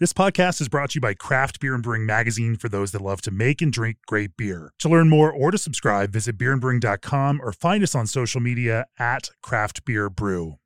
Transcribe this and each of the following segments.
This podcast is brought to you by Craft Beer and Brewing Magazine for those that love to make and drink great beer. To learn more or to subscribe, visit beerandbrewing.com or find us on social media at Craft Beer Brew.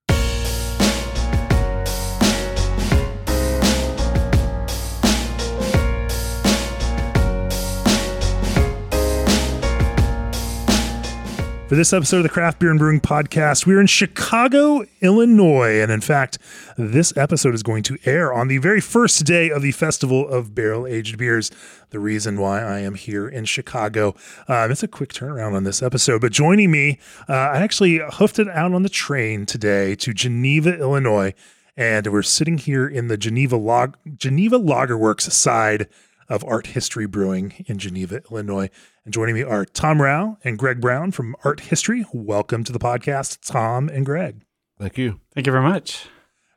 For this episode of the Craft Beer and Brewing Podcast, we're in Chicago, Illinois. And in fact, this episode is going to air on the very first day of the Festival of Barrel Aged Beers. The reason why I am here in Chicago. Um, it's a quick turnaround on this episode, but joining me, uh, I actually hoofed it out on the train today to Geneva, Illinois. And we're sitting here in the Geneva Log Geneva Lagerworks side of Art History Brewing in Geneva, Illinois. And joining me are Tom Rau and Greg Browne from Art History. Welcome to the podcast, Tom and Greg. Thank you. Thank you very much.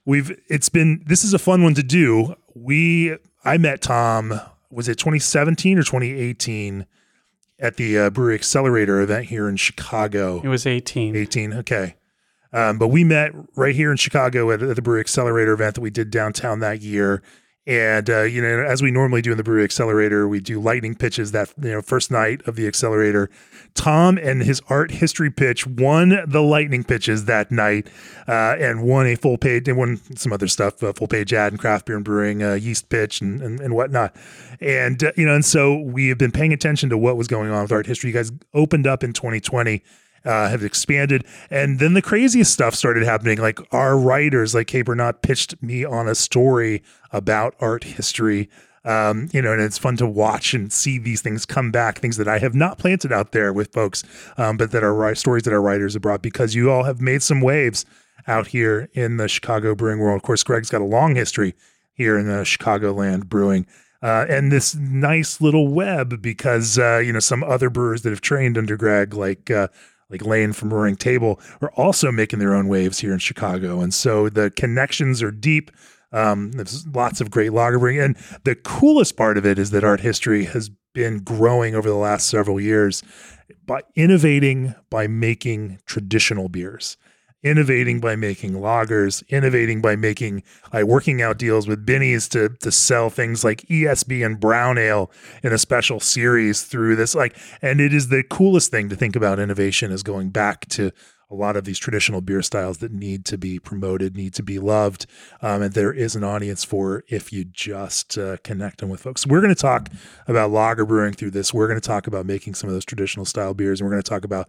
We've it's been this is a fun one to do. We I met Tom was it 2017 or 2018 at the uh, Brewery Accelerator event here in Chicago. It was 18. 18. Okay. Um, but we met right here in Chicago at, at the Brewery Accelerator event that we did downtown that year. And uh, you know, as we normally do in the Brewery Accelerator, we do lightning pitches that you know first night of the accelerator. Tom and his art history pitch won the lightning pitches that night, uh, and won a full page and won some other stuff, a full page ad and craft beer and brewing, uh, yeast pitch and and, and whatnot. And uh, you know, and so we have been paying attention to what was going on with art history. You guys opened up in 2020 uh, have expanded. And then the craziest stuff started happening. Like our writers, like Kate Bernot, pitched me on a story about art history. Um, you know, and it's fun to watch and see these things come back, things that I have not planted out there with folks, um, but that are stories that our writers have brought because you all have made some waves out here in the Chicago brewing world. Of course, Greg's got a long history here in the Chicagoland brewing. Uh, and this nice little web because uh, you know some other brewers that have trained under Greg, like uh, like Lane from Roaring Table, are also making their own waves here in Chicago. And so the connections are deep. Um, there's lots of great lager brewing. And the coolest part of it is that art history has been growing over the last several years by innovating by making traditional beers innovating by making lagers, innovating by making like working out deals with Binny's to to sell things like ESB and brown ale in a special series through this like and it is the coolest thing to think about innovation is going back to a lot of these traditional beer styles that need to be promoted, need to be loved, um, and there is an audience for if you just uh, connect them with folks. We're going to talk about lager brewing through this. We're going to talk about making some of those traditional style beers, and we're going to talk about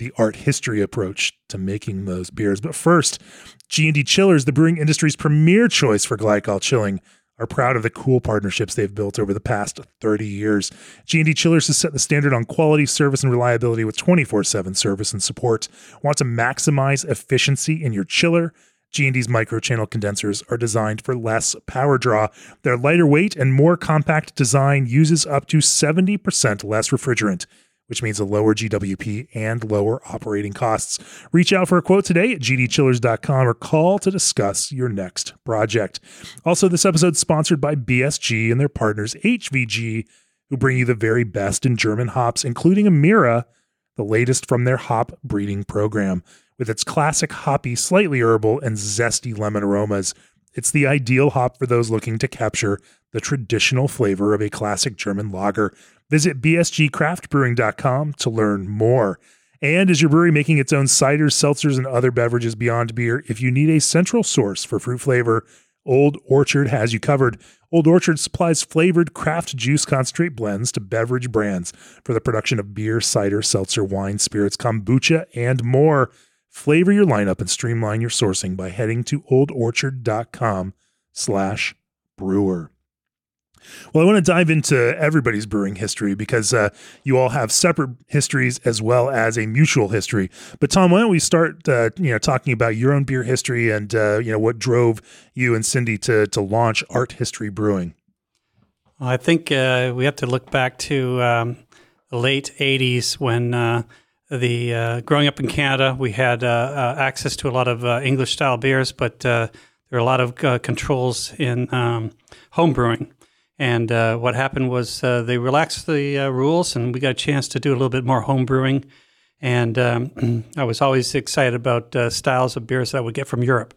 the art history approach to making those beers. But first, G&D Chillers, the brewing industry's premier choice for glycol chilling, are proud of the cool partnerships they've built over the past 30 years. G&D Chillers has set the standard on quality, service, and reliability with 24/7 service and support. Want to maximize efficiency in your chiller? G&D's microchannel condensers are designed for less power draw. Their lighter weight and more compact design uses up to 70% less refrigerant which means a lower GWP and lower operating costs. Reach out for a quote today at gdchillers.com or call to discuss your next project. Also, this episode is sponsored by BSG and their partners HVG, who bring you the very best in German hops, including Amira, the latest from their hop breeding program. With its classic hoppy, slightly herbal, and zesty lemon aromas, it's the ideal hop for those looking to capture the traditional flavor of a classic German lager. Visit bsgcraftbrewing.com to learn more. And is your brewery making its own ciders, seltzers, and other beverages beyond beer? If you need a central source for fruit flavor, Old Orchard has you covered. Old Orchard supplies flavored craft juice concentrate blends to beverage brands for the production of beer, cider, seltzer, wine, spirits, kombucha, and more. Flavor your lineup and streamline your sourcing by heading to oldorchard.com slash brewer. Well, I want to dive into everybody's brewing history because uh, you all have separate histories as well as a mutual history. But Tom, why don't we start, uh, you know, talking about your own beer history and uh, you know what drove you and Cindy to to launch Art History Brewing? Well, I think uh, we have to look back to um, the late '80s when uh, the uh, growing up in Canada, we had access to a lot of English style beers, but there are a lot of controls in um, home brewing. And uh, what happened was uh, they relaxed the uh, rules, and we got a chance to do a little bit more home brewing. And um, I was always excited about uh, styles of beers that I would get from Europe.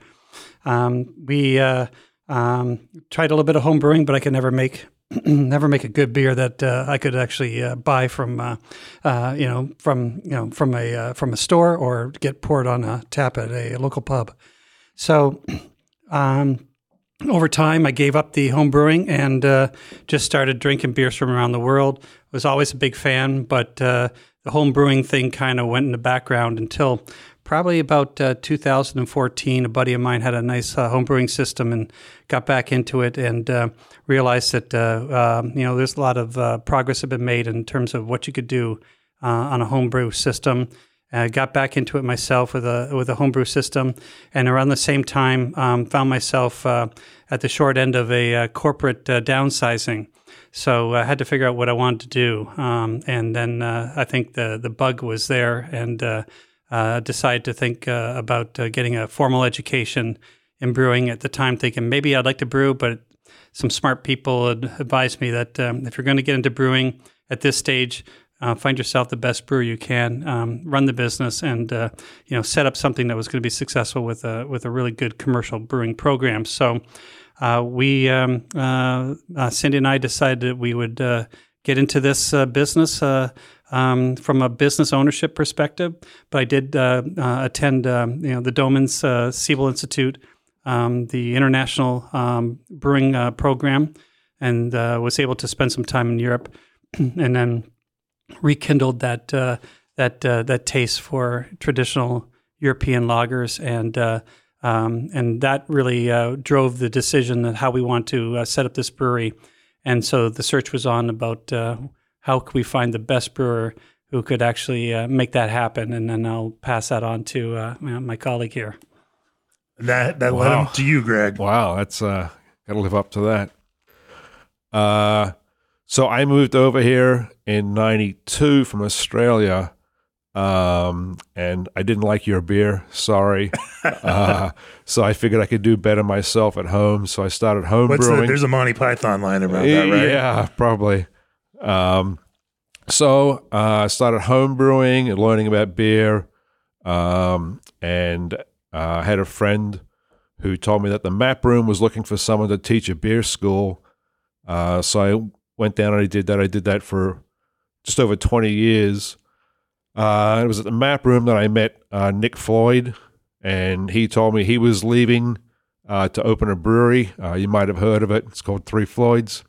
Um, we uh, Um, tried a little bit of home brewing, but I could never make never make a good beer that uh, I could actually uh, buy from uh, uh you know from you know from a from a store or get poured on a tap at a local pub. So. Um, over time, I gave up the home brewing and uh, just started drinking beers from around the world. Was always a big fan, but the home brewing thing kind of went in the background until probably about uh, 2014, a buddy of mine had a nice uh, homebrewing system and got back into it and uh, realized that uh, um, you know there's a lot of uh, progress had been made in terms of what you could do uh, on a homebrew system. I got back into it myself with a with a homebrew system, and around the same time, um, found myself at the short end of a corporate downsizing. So I had to figure out what I wanted to do, um, and then I think the the bug was there, and uh, decided to think uh, about uh, getting a formal education in brewing at the time, thinking maybe I'd like to brew, but some smart people advised me that um, if you're going to get into brewing at this stage, uh, find yourself the best brewer you can, um, run the business, and uh, you know set up something that was going to be successful with a with a really good commercial brewing program. So uh, we um, Cindy and I decided that we would get into this business um, from a business ownership perspective. But I did uh, uh, attend, um, you know, the Doemens uh, Siebel Institute, um, the international um, brewing uh, program, and uh, was able to spend some time in Europe, and then rekindled that uh, that that taste for traditional European lagers and. Um, and that really drove the decision that how we want to set up this brewery. And so the search was on about how can we find the best brewer who could actually uh, make that happen? And then I'll pass that on to uh, my colleague here. That that wow. led him to you, Greg. Wow, that's uh, got to live up to that. Uh, so I moved over here in '92 from Australia, um, and I didn't like your beer. Sorry. uh, so I figured I could do better myself at home. So I started home What's brewing. The, there's a Monty Python line about that, right? Yeah, probably. Um, so uh, I started home brewing and learning about beer. Um, and uh, I had a friend who told me that the map room was looking for someone to teach a beer school. Uh, so I went down and I did that. I did that for just over 20 years. Uh, it was at the map room that I met uh, Nick Floyd, and he told me he was leaving uh, to open a brewery. Uh, you might have heard of it. It's called Three Floyds.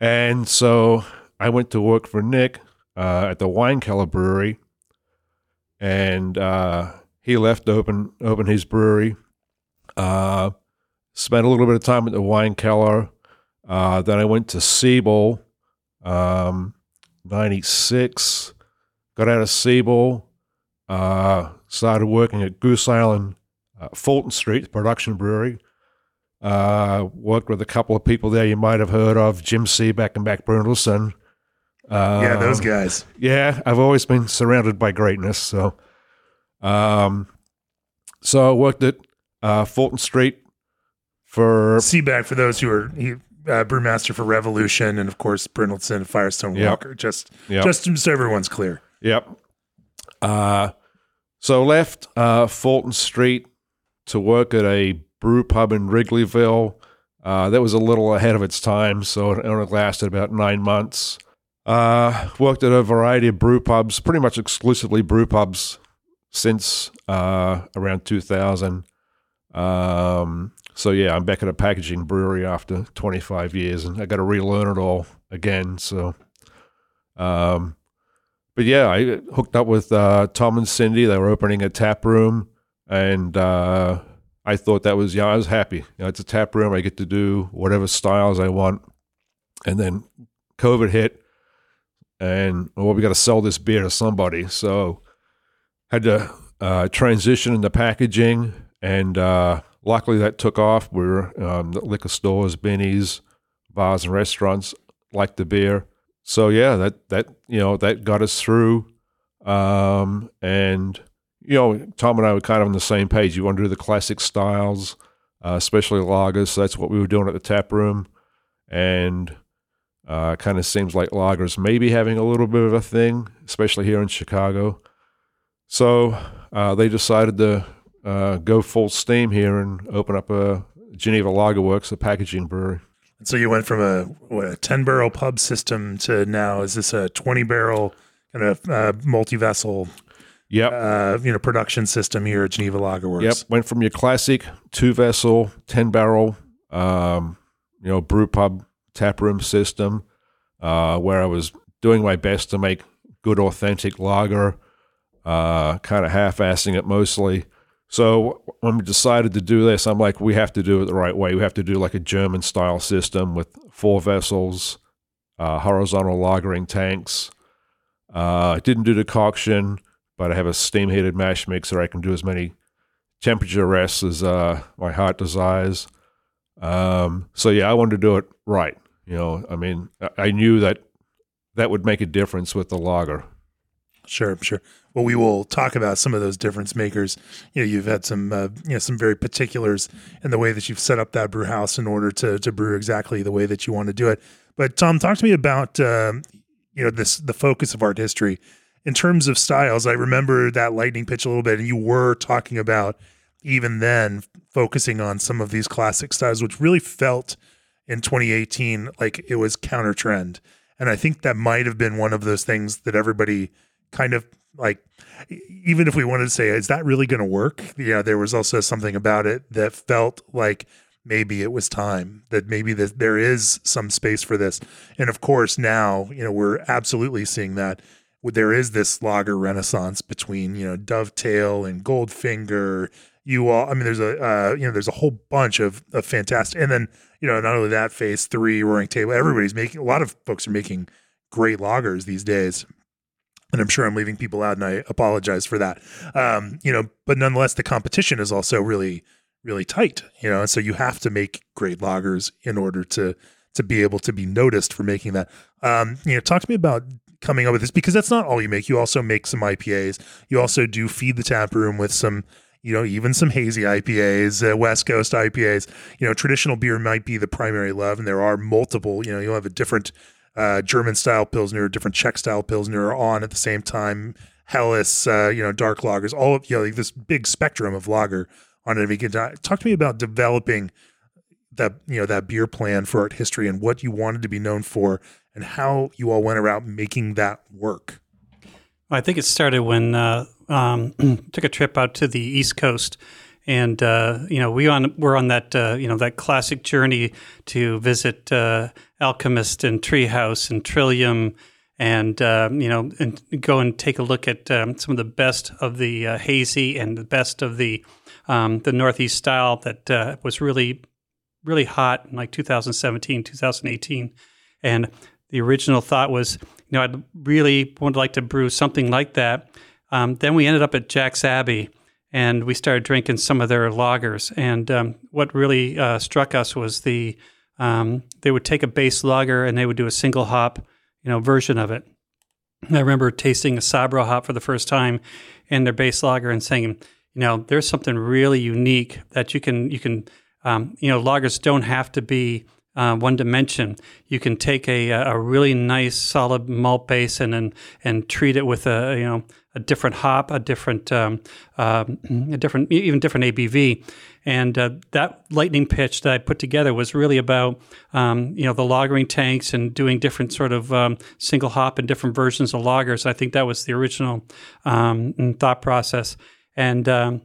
And so I went to work for Nick uh, at the Wine Cellar Brewery, and uh, he left to open open his brewery. Spent a little bit of time at the Wine Cellar. Uh, then I went to Siebel, um, '96. Got out of Siebel, uh, started working at Goose Island, uh, Fulton Street Production Brewery. Uh, worked with a couple of people there you might have heard of, Jim Cibak and Matt Brynildson. Uh, yeah, those guys. Yeah, I've always been surrounded by greatness. So, um, so I worked at uh, Fulton Street for Cibak for those who are he, uh, brewmaster for Revolution, and of course Brynildson, Firestone yep. Walker. Just, yep. just so everyone's clear. Yep. Uh, so left uh, Fulton Street to work at a brew pub in Wrigleyville. Uh, that was a little ahead of its time, so it only lasted about nine months. Uh, worked at a variety of brew pubs, pretty much exclusively brew pubs since uh, around 2000. Um, so yeah, I'm back at a packaging brewery after 25 years, and I got to relearn it all again. So, um, but yeah, I hooked up with uh, Tom and Cindy. They were opening a tap room, and uh, I thought that was yeah, I was happy. You know, it's a tap room. I get to do whatever styles I want. And then COVID hit, and well, we got to sell this beer to somebody. So had to uh, transition into packaging, and uh, luckily that took off. We are um, liquor stores, Binny's, bars, and restaurants like the beer. So yeah, that that you know that got us through, um, and you know, Tom and I were kind of on the same page. You want to do the classic styles, uh, especially lagers. So that's what we were doing at the tap room. And uh, kind of seems like lagers maybe having a little bit of a thing, especially here in Chicago. So uh, they decided to uh, go full steam here and open up a Geneva Lager Works, a packaging brewery. And so you went from a, what, a 10 barrel pub system to now, is this a 20 barrel kind of uh, multi vessel, Yep. uh, you know, production system here at Geneva Lager Works? Yep, went from your classic two vessel, ten barrel, um, you know, brew pub tap room system, uh, where I was doing my best to make good authentic lager, uh, kind of half-assing it mostly. So when we decided to do this, I'm like, we have to do it the right way. We have to do like a German style system with four vessels, uh, horizontal lagering tanks. Uh, I didn't do decoction, but I have a steam heated mash mixer. I can do as many temperature rests as uh, my heart desires. Um, so yeah, I wanted to do it right. You know, I mean, I- I knew that that would make a difference with the lager. Sure, sure. Well, we will talk about some of those difference makers. You know, you've had some, uh, you know, some very particulars in the way that you've set up that brew house in order to to brew exactly the way that you want to do it. But Tom, talk to me about, um, you know, this the focus of art history in terms of styles. I remember that lightning pitch a little bit, and you were talking about even then focusing on some of these classic styles, which really felt in 2018 like it was counter trend. And I think that might have been one of those things that everybody kind of like even if we wanted to say is that really going to work? You know there was also something about it that felt like maybe it was time that maybe that there is some space for this. And of course now you know we're absolutely seeing that. There is this lager renaissance between you know dovetail and goldfinger. You all i mean there's a uh, you know there's a whole bunch of, of fantastic and then you know not only that phase three roaring table everybody's making a lot of folks are making great lagers these days and I'm sure I'm leaving people out, and I apologize for that. Um, you know, but nonetheless, the competition is also really, really tight. You know, and so you have to make great lagers in order to to be able to be noticed for making that. Um, you know, talk to me about coming up with this because that's not all you make. You also make some IPAs. You also do feed the tap room with some. You know, even some hazy IPAs, uh, West Coast IPAs. You know, traditional beer might be the primary love, and there are multiple. You know, you'll have a different uh, German style pilsner, different Czech style pilsner on at the same time. Helles, uh, you know, dark lagers, all of you know, like this big spectrum of lager on any given time. Talk to me about developing that you know that beer plan for art history and what you wanted to be known for, and how you all went about making that work. I think it started when uh, um, took a trip out to the East Coast, and uh, you know we on we're on that uh, you know that classic journey to visit uh, Alchemist and Treehouse and Trillium, and um, you know and go and take a look at um, some of the best of the uh, hazy and the best of the um, the Northeast style that uh, was really really hot in like 2017 2018 and the original thought was you know i'd really would like to brew something like that. Um, then we ended up at jack's abbey and we started drinking some of their lagers and um, what really uh, struck us was the um, they would take a base lager and they would do a single hop you know version of it I remember tasting a Sabro hop for the first time in their base lager and saying, you know, there's something really unique that you can you can um, you know lagers don't have to be uh, one dimension. You can take a a really nice solid malt base and and, and treat it with a you know a different hop, a different um, um, a different even different ABV. And uh, that lightning pitch that I put together was really about um, you know the lagering tanks and doing different sort of um, single hop and different versions of lagers. I think that was the original um, thought process, and um,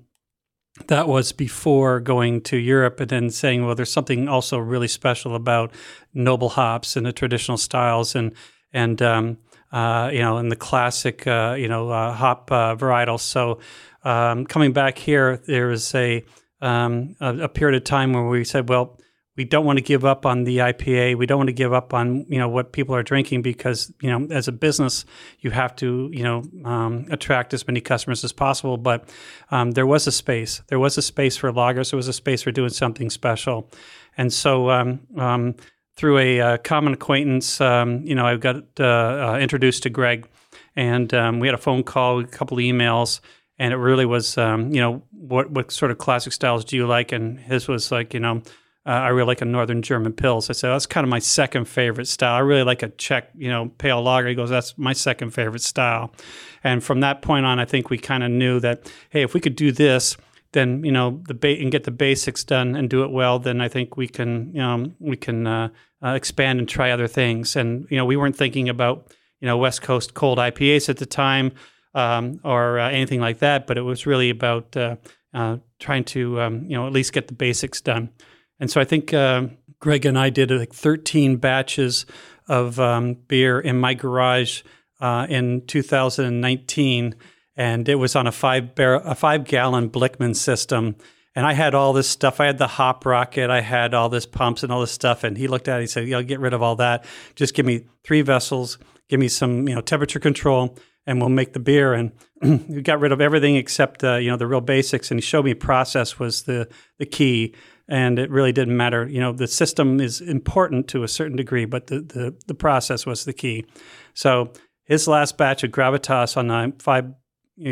that was before going to Europe and then saying, well, there's something also really special about noble hops and the traditional styles and and um, uh, you know in the classic uh, you know uh, hop uh, varietals. So um, coming back here, there was a, um, a a period of time where we said, well, we don't want to give up on the IPA. We don't want to give up on you know what people are drinking because you know as a business you have to you know um, attract as many customers as possible. But um, there was a space. There was a space for lagers. There was a space for doing something special, and so. Um, um, through a uh, common acquaintance, um, you know, I got uh, uh, introduced to Greg, and um, we had a phone call, a couple of emails, and it really was, um, you know, what what sort of classic styles do you like? And his was like, you know, uh, I really like a Northern German Pils. I said that's kind of my second favorite style. I really like a Czech, you know, pale lager. He goes, that's my second favorite style. And from that point on, I think we kind of knew that hey, if we could do this, then you know the ba- and get the basics done and do it well, then I think we can um, we can uh, uh, expand and try other things. And you know, we weren't thinking about you know West Coast cold IPAs at the time um, or uh, anything like that, but it was really about uh, uh, trying to um, you know at least get the basics done. And so I think uh, Greg and I did like 13 batches of um, beer in my garage in 2019 and it was on a five barrel, a five gallon Blickman system. And I had all this stuff. I had the hop rocket. I had all this pumps and all this stuff. And he looked at it. He said, "Yeah, get rid of all that. Just give me three vessels. Give me some, you know, temperature control, and we'll make the beer." And we got rid of everything except, uh, you know, the real basics. And he showed me process was the the key. And it really didn't matter. You know, the system is important to a certain degree, but the the, the process was the key. So his last batch of gravitas on the five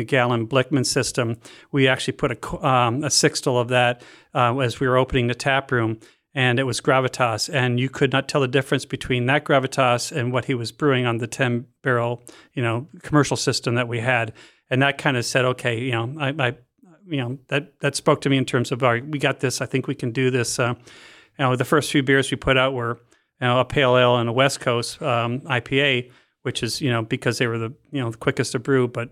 gallon Blickman system. We actually put a, um, a sixtel of that uh, as we were opening the tap room, and it was gravitas. And you could not tell the difference between that gravitas and what he was brewing on the 10 barrel, you know, commercial system that we had. And that kind of said, okay, you know, I, I you know, that that spoke to me in terms of, all right, we got this. I think we can do this. Uh, you know, the first few beers we put out were you know, a pale ale and a West Coast um, IPA, which is you know because they were the you know the quickest to brew, but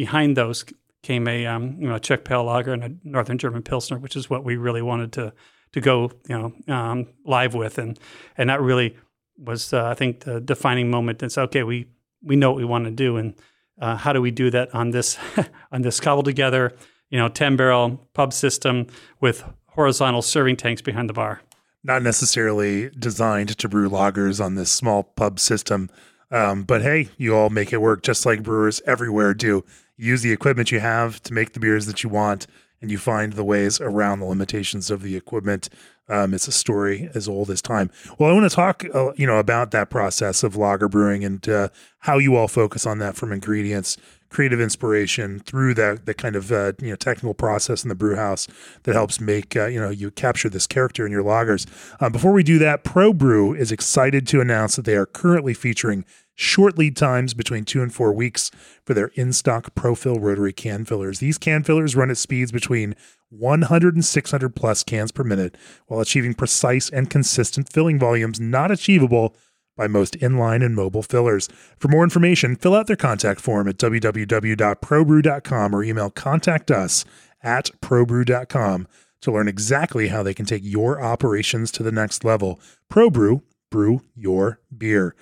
behind those came a um, you know a Czech pale lager and a Northern German Pilsner, which is what we really wanted to to go you know um, live with, and and that really was uh, I think the defining moment. It's okay, we we know what we want to do, and uh, how do we do that on this on this cobbled together you know ten barrel pub system with horizontal serving tanks behind the bar. Not necessarily designed to brew lagers on this small pub system um, but hey, you all make it work just like brewers everywhere do. Use the equipment you have to make the beers that you want, and you find the ways around the limitations of the equipment. Um, it's a story as old as time. Well, I want to talk, uh, you know, about that process of lager brewing and uh, how you all focus on that from ingredients, creative inspiration through that the kind of uh, you know technical process in the brew house that helps make uh, you know you capture this character in your lagers. Um, before we do that, Pro Brew is excited to announce that they are currently featuring short lead times between two and four weeks for their in stock Profil rotary can fillers. These can fillers run at speeds between 100 and 600 plus cans per minute while achieving precise and consistent filling volumes not achievable by most inline and mobile fillers. For more information, fill out their contact form at www.probrew.com or email contact us at probrew.com to learn exactly how they can take your operations to the next level. ProBrew, brew your beer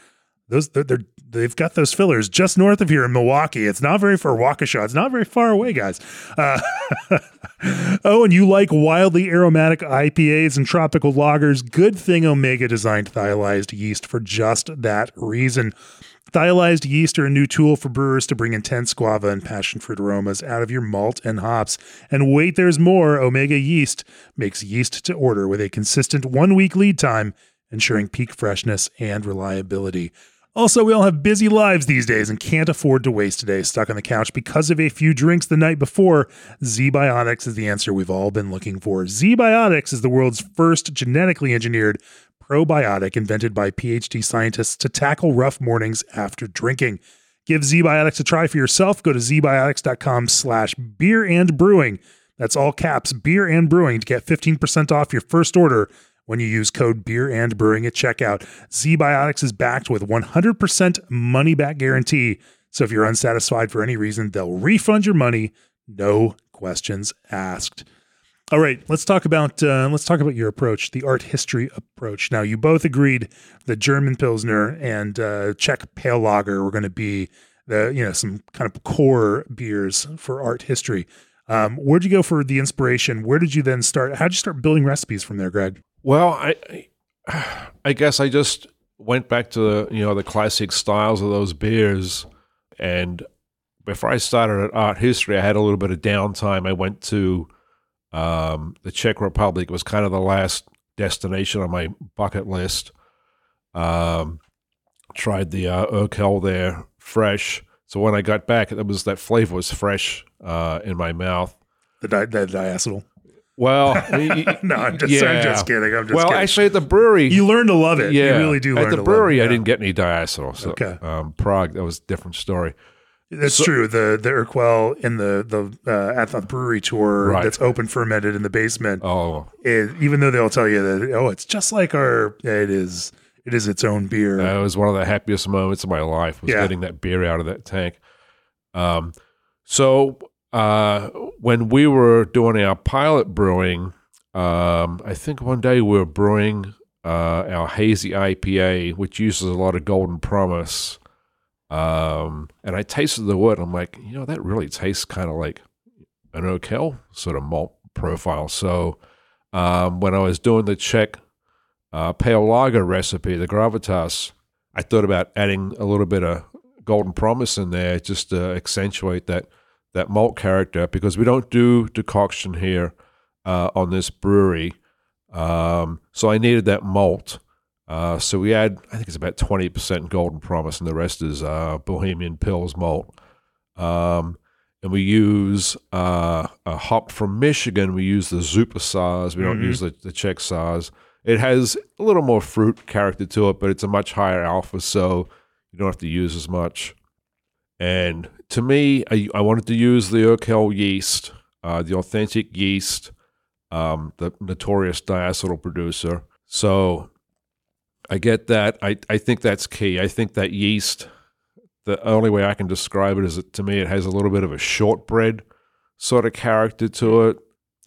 those they're, they're they've got those fillers just north of here in Milwaukee. It's not very far Waukesha. It's not very far away, guys. Uh, oh, and you like wildly aromatic IPAs and tropical lagers? Good thing Omega designed thiolized yeast for just that reason. Thiolized yeast are a new tool for brewers to bring intense guava and passion fruit aromas out of your malt and hops. And wait, there's more. Omega yeast makes yeast to order with a consistent one week lead time, ensuring peak freshness and reliability. Also, we all have busy lives these days and can't afford to waste a day stuck on the couch because of a few drinks the night before. ZBiotics is the answer we've all been looking for. ZBiotics is the world's first genetically engineered probiotic invented by PhD scientists to tackle rough mornings after drinking. Give ZBiotics a try for yourself. Go to zbiotics.com slash beer and brewing. That's all caps, beer and brewing to get 15% off your first order when you use code beer and brewing at checkout. ZBiotics is backed with 100% money back guarantee. So if you're unsatisfied for any reason, they'll refund your money, no questions asked. All right, let's talk about uh, let's talk about your approach, the art history approach. Now, you both agreed that German Pilsner and uh, Czech Pale Lager were going to be the you know some kind of core beers for art history. Um, where'd you go for the inspiration? Where did you then start? How'd you start building recipes from there, Greg? Well, I, I guess I just went back to the you know the classic styles of those beers, and before I started at art history, I had a little bit of downtime. I went to um, the Czech Republic. It was kind of the last destination on my bucket list. Um, tried the uh, Urquell there, fresh. So when I got back, it was that flavor was fresh uh, in my mouth. The, di- the diacetyl. Well, no, I'm just, yeah. I'm just kidding. I'm just well, kidding. actually, at the brewery, you learn to love it. Yeah, you really do. At the brewery, I didn't get any diacetyl. So, okay, um, Prague, that was a different story. That's So- true. The the Urquell in the the uh, at the brewery tour Right. that's open fermented in the basement. Oh, It, even though they'll tell you that oh, it's just like our. It is. It is its own beer. that was one of the happiest moments of my life was Yeah. getting that beer out of that tank. Um, so uh, when we were doing our pilot brewing, um, I think one day we were brewing uh, our hazy IPA, which uses a lot of Golden Promise. Um, and I tasted the wood. I'm like, you know, that really tastes kind of like an Urquell sort of malt profile. So um, when I was doing the Czech uh, pale lager recipe, the gravitas, I thought about adding a little bit of golden promise in there just to accentuate that that malt character because we don't do decoction here uh, on this brewery. Um, so I needed that malt. Uh, so we add, I think it's about 20% golden promise, and the rest is uh, Bohemian Pils malt. Um, and we use uh, a hop from Michigan. We use the Zupa Saz. We don't Mhm. use the, the Czech Saaz. It has a little more fruit character to it, but it's a much higher alpha, so you don't have to use as much. And to me, I, I wanted to use the Urquell yeast, uh, the authentic yeast, um, the notorious diacetyl producer. So I get that. I, I think that's key. I think that yeast, the only way I can describe it is that to me, it has a little bit of a shortbread sort of character to it.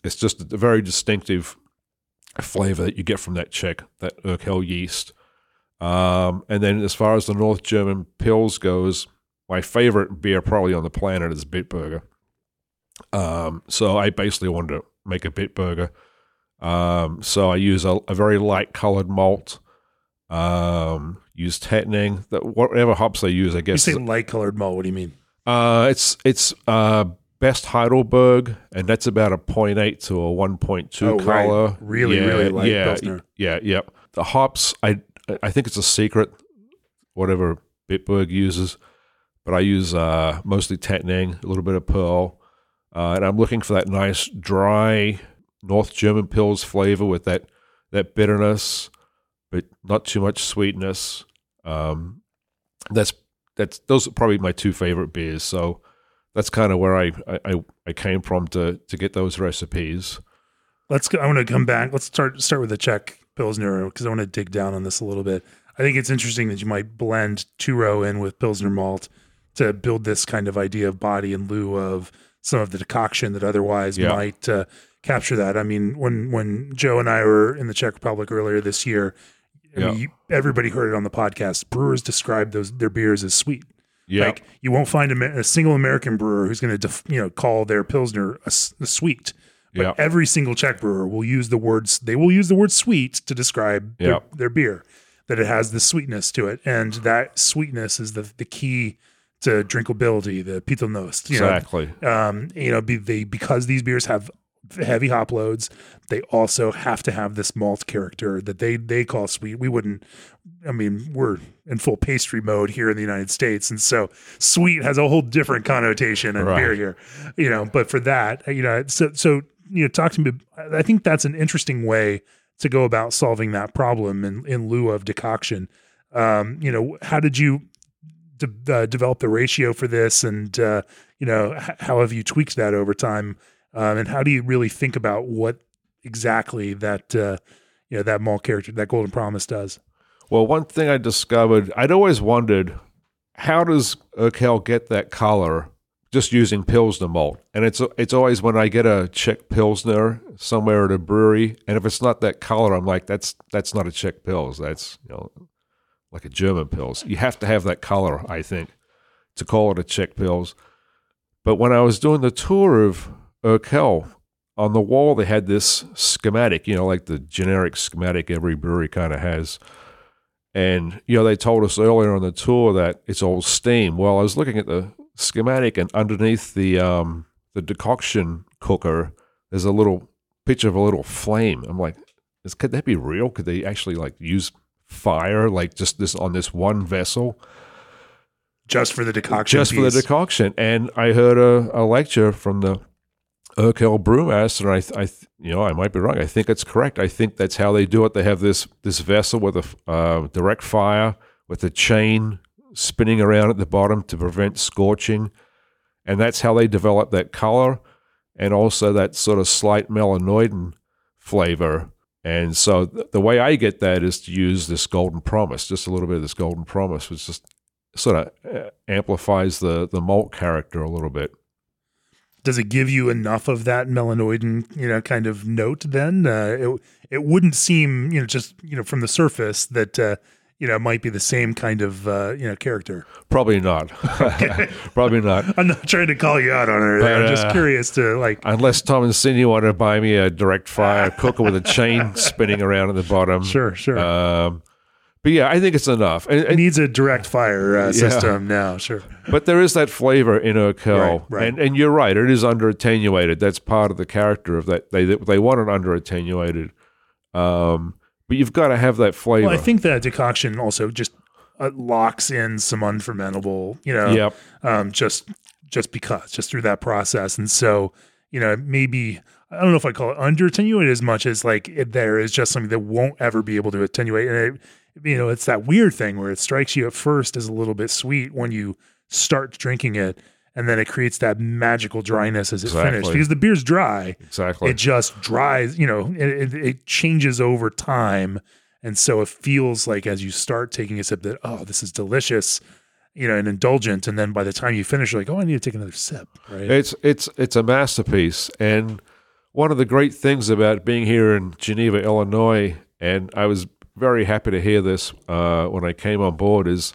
It's just a very distinctive flavor that you get from that Czech, that Urquell yeast. Um, and then as far as the North German Pils goes, my favorite beer probably on the planet is Bitburger. Um, so I basically wanted to make a Bitburger. Um, so I use a, a very light colored malt. Um, use Tettnang, that whatever hops I use, I guess. you say light colored malt. What do you mean? Uh, it's it's uh, best Heidelberg, and that's about a 0.8 to a 1.2 Oh, right. color. Really, yeah, really light yeah, Pilsner. Yeah, yeah. The hops, I I think it's a secret, whatever Bitburg uses, but I use uh, mostly Tettnang, a little bit of Pearl, uh, and I'm looking for that nice dry North German Pils flavor with that that bitterness, but not too much sweetness. Um, that's that's those are probably my two favorite beers. So that's kind of where I, I I came from to to get those recipes. Let's go. I want to come back. Let's start start with the Czech Pilsner because I want to dig down on this a little bit. I think it's interesting that you might blend two row in with Pilsner malt to build this kind of idea of body in lieu of some of the decoction that otherwise Yeah. might uh, capture that. I mean, when when Joe and I were in the Czech Republic earlier this year, I mean, you, everybody heard it on the podcast. Brewers described those their beers as sweet. Yeah, Like you won't find a, a single American brewer who's going to def, you know call their pilsner a sweet. But yeah, every single Czech brewer will use the words they will use the word sweet to describe their, their beer. That it has the sweetness to it, and that sweetness is the the key to drinkability, the pitelnost. You exactly. know, um, you know, be, they because these beers have heavy hop loads, they also have to have this malt character that they they call sweet. We wouldn't. I mean, we're in full pastry mode here in the United States, and so sweet has a whole different connotation in Right. beer here. You know, but for that, you know, so so you know, talk to me. I think that's an interesting way to go about solving that problem in in lieu of decoction. Um, you know, how did you de- uh, develop the ratio for this, and uh, you know, h- how have you tweaked that over time? Um, and how do you really think about what exactly that uh, you know that malt character, that golden promise does? Well, one thing I discovered, I'd always wondered, how does Urquell get that color just using Pilsner malt? And it's it's always when I get a Czech Pilsner somewhere at a brewery, and if it's not that color, I'm like, that's that's not a Czech Pils. That's you know like a German Pils. You have to have that color, I think, to call it a Czech Pils. But when I was doing the tour of Urquell, on the wall they had this schematic, you know, like the generic schematic every brewery kind of has. And you know, they told us earlier on the tour that it's all steam. Well, I was looking at the schematic, and underneath the um, the decoction cooker, there's a little picture of a little flame. I'm like, is, could that be real? Could they actually like use fire, like just this on this one vessel, Just for the decoction, just for the decoction? And I heard a, a lecture from the Urquell brewmaster, and I, th- I, th- you know, I might be wrong. I think it's correct. I think that's how they do it. They have this this vessel with a uh, direct fire with a chain spinning around at the bottom to prevent scorching. And that's how they develop that color and also that sort of slight melanoidin flavor. And so th- the way I get that is to use this golden promise, just a little bit of this golden promise, which just sort of uh, amplifies the, the malt character a little bit. Does it give you enough of that melanoidin, you know, kind of note? Then uh, it it wouldn't seem, you know, just you know from the surface that uh, you know might be the same kind of uh, you know character. Probably not. Probably not. I'm not trying to call you out on it. I'm just uh, curious to like. Unless Tom and Cindy want to buy me a direct fire cooker with a chain spinning around at the bottom. Sure, sure. Um, but yeah, I think it's enough. It and- needs a direct fire uh, system now. Sure. but there is that flavor in Urquell, Right, right. and and you're right. It is under attenuated. That's part of the character of that. They they want it under attenuated. Um, but you've got to have that flavor. Well, I think that decoction also just uh, locks in some unfermentable, you know, Yep. um, just just because, just through that process. And so, you know, maybe I don't know if I call it under attenuated as much as like it, there is just something that won't ever be able to attenuate. And it, you know, it's that weird thing where it strikes you at first as a little bit sweet when you start drinking it, and then it creates that magical dryness as it finishes because the beer's dry. Exactly. it just dries you know it, it, it changes over time. And so it feels like as you start taking a sip that oh this is delicious you know and indulgent. And then by the time you finish you're like oh i need to take another sip right? It's it's it's a masterpiece, and one of the great things about being here in Geneva, Illinois, and I was very happy to hear this uh, when I came on board. Is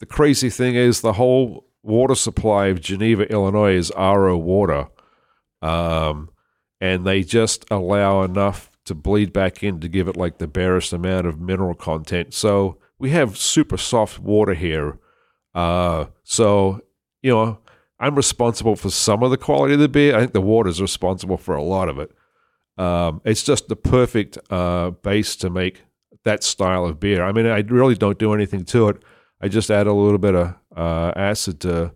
the crazy thing is the whole water supply of Geneva, Illinois, is RO water, um, and they just allow enough to bleed back in to give it like the barest amount of mineral content. So we have super soft water here. Uh, so you know, I'm responsible for some of the quality of the beer. I think the water is responsible for a lot of it. Um, it's just the perfect uh, base to make that style of beer. I mean, I really don't do anything to it. I just add a little bit of uh, acid to,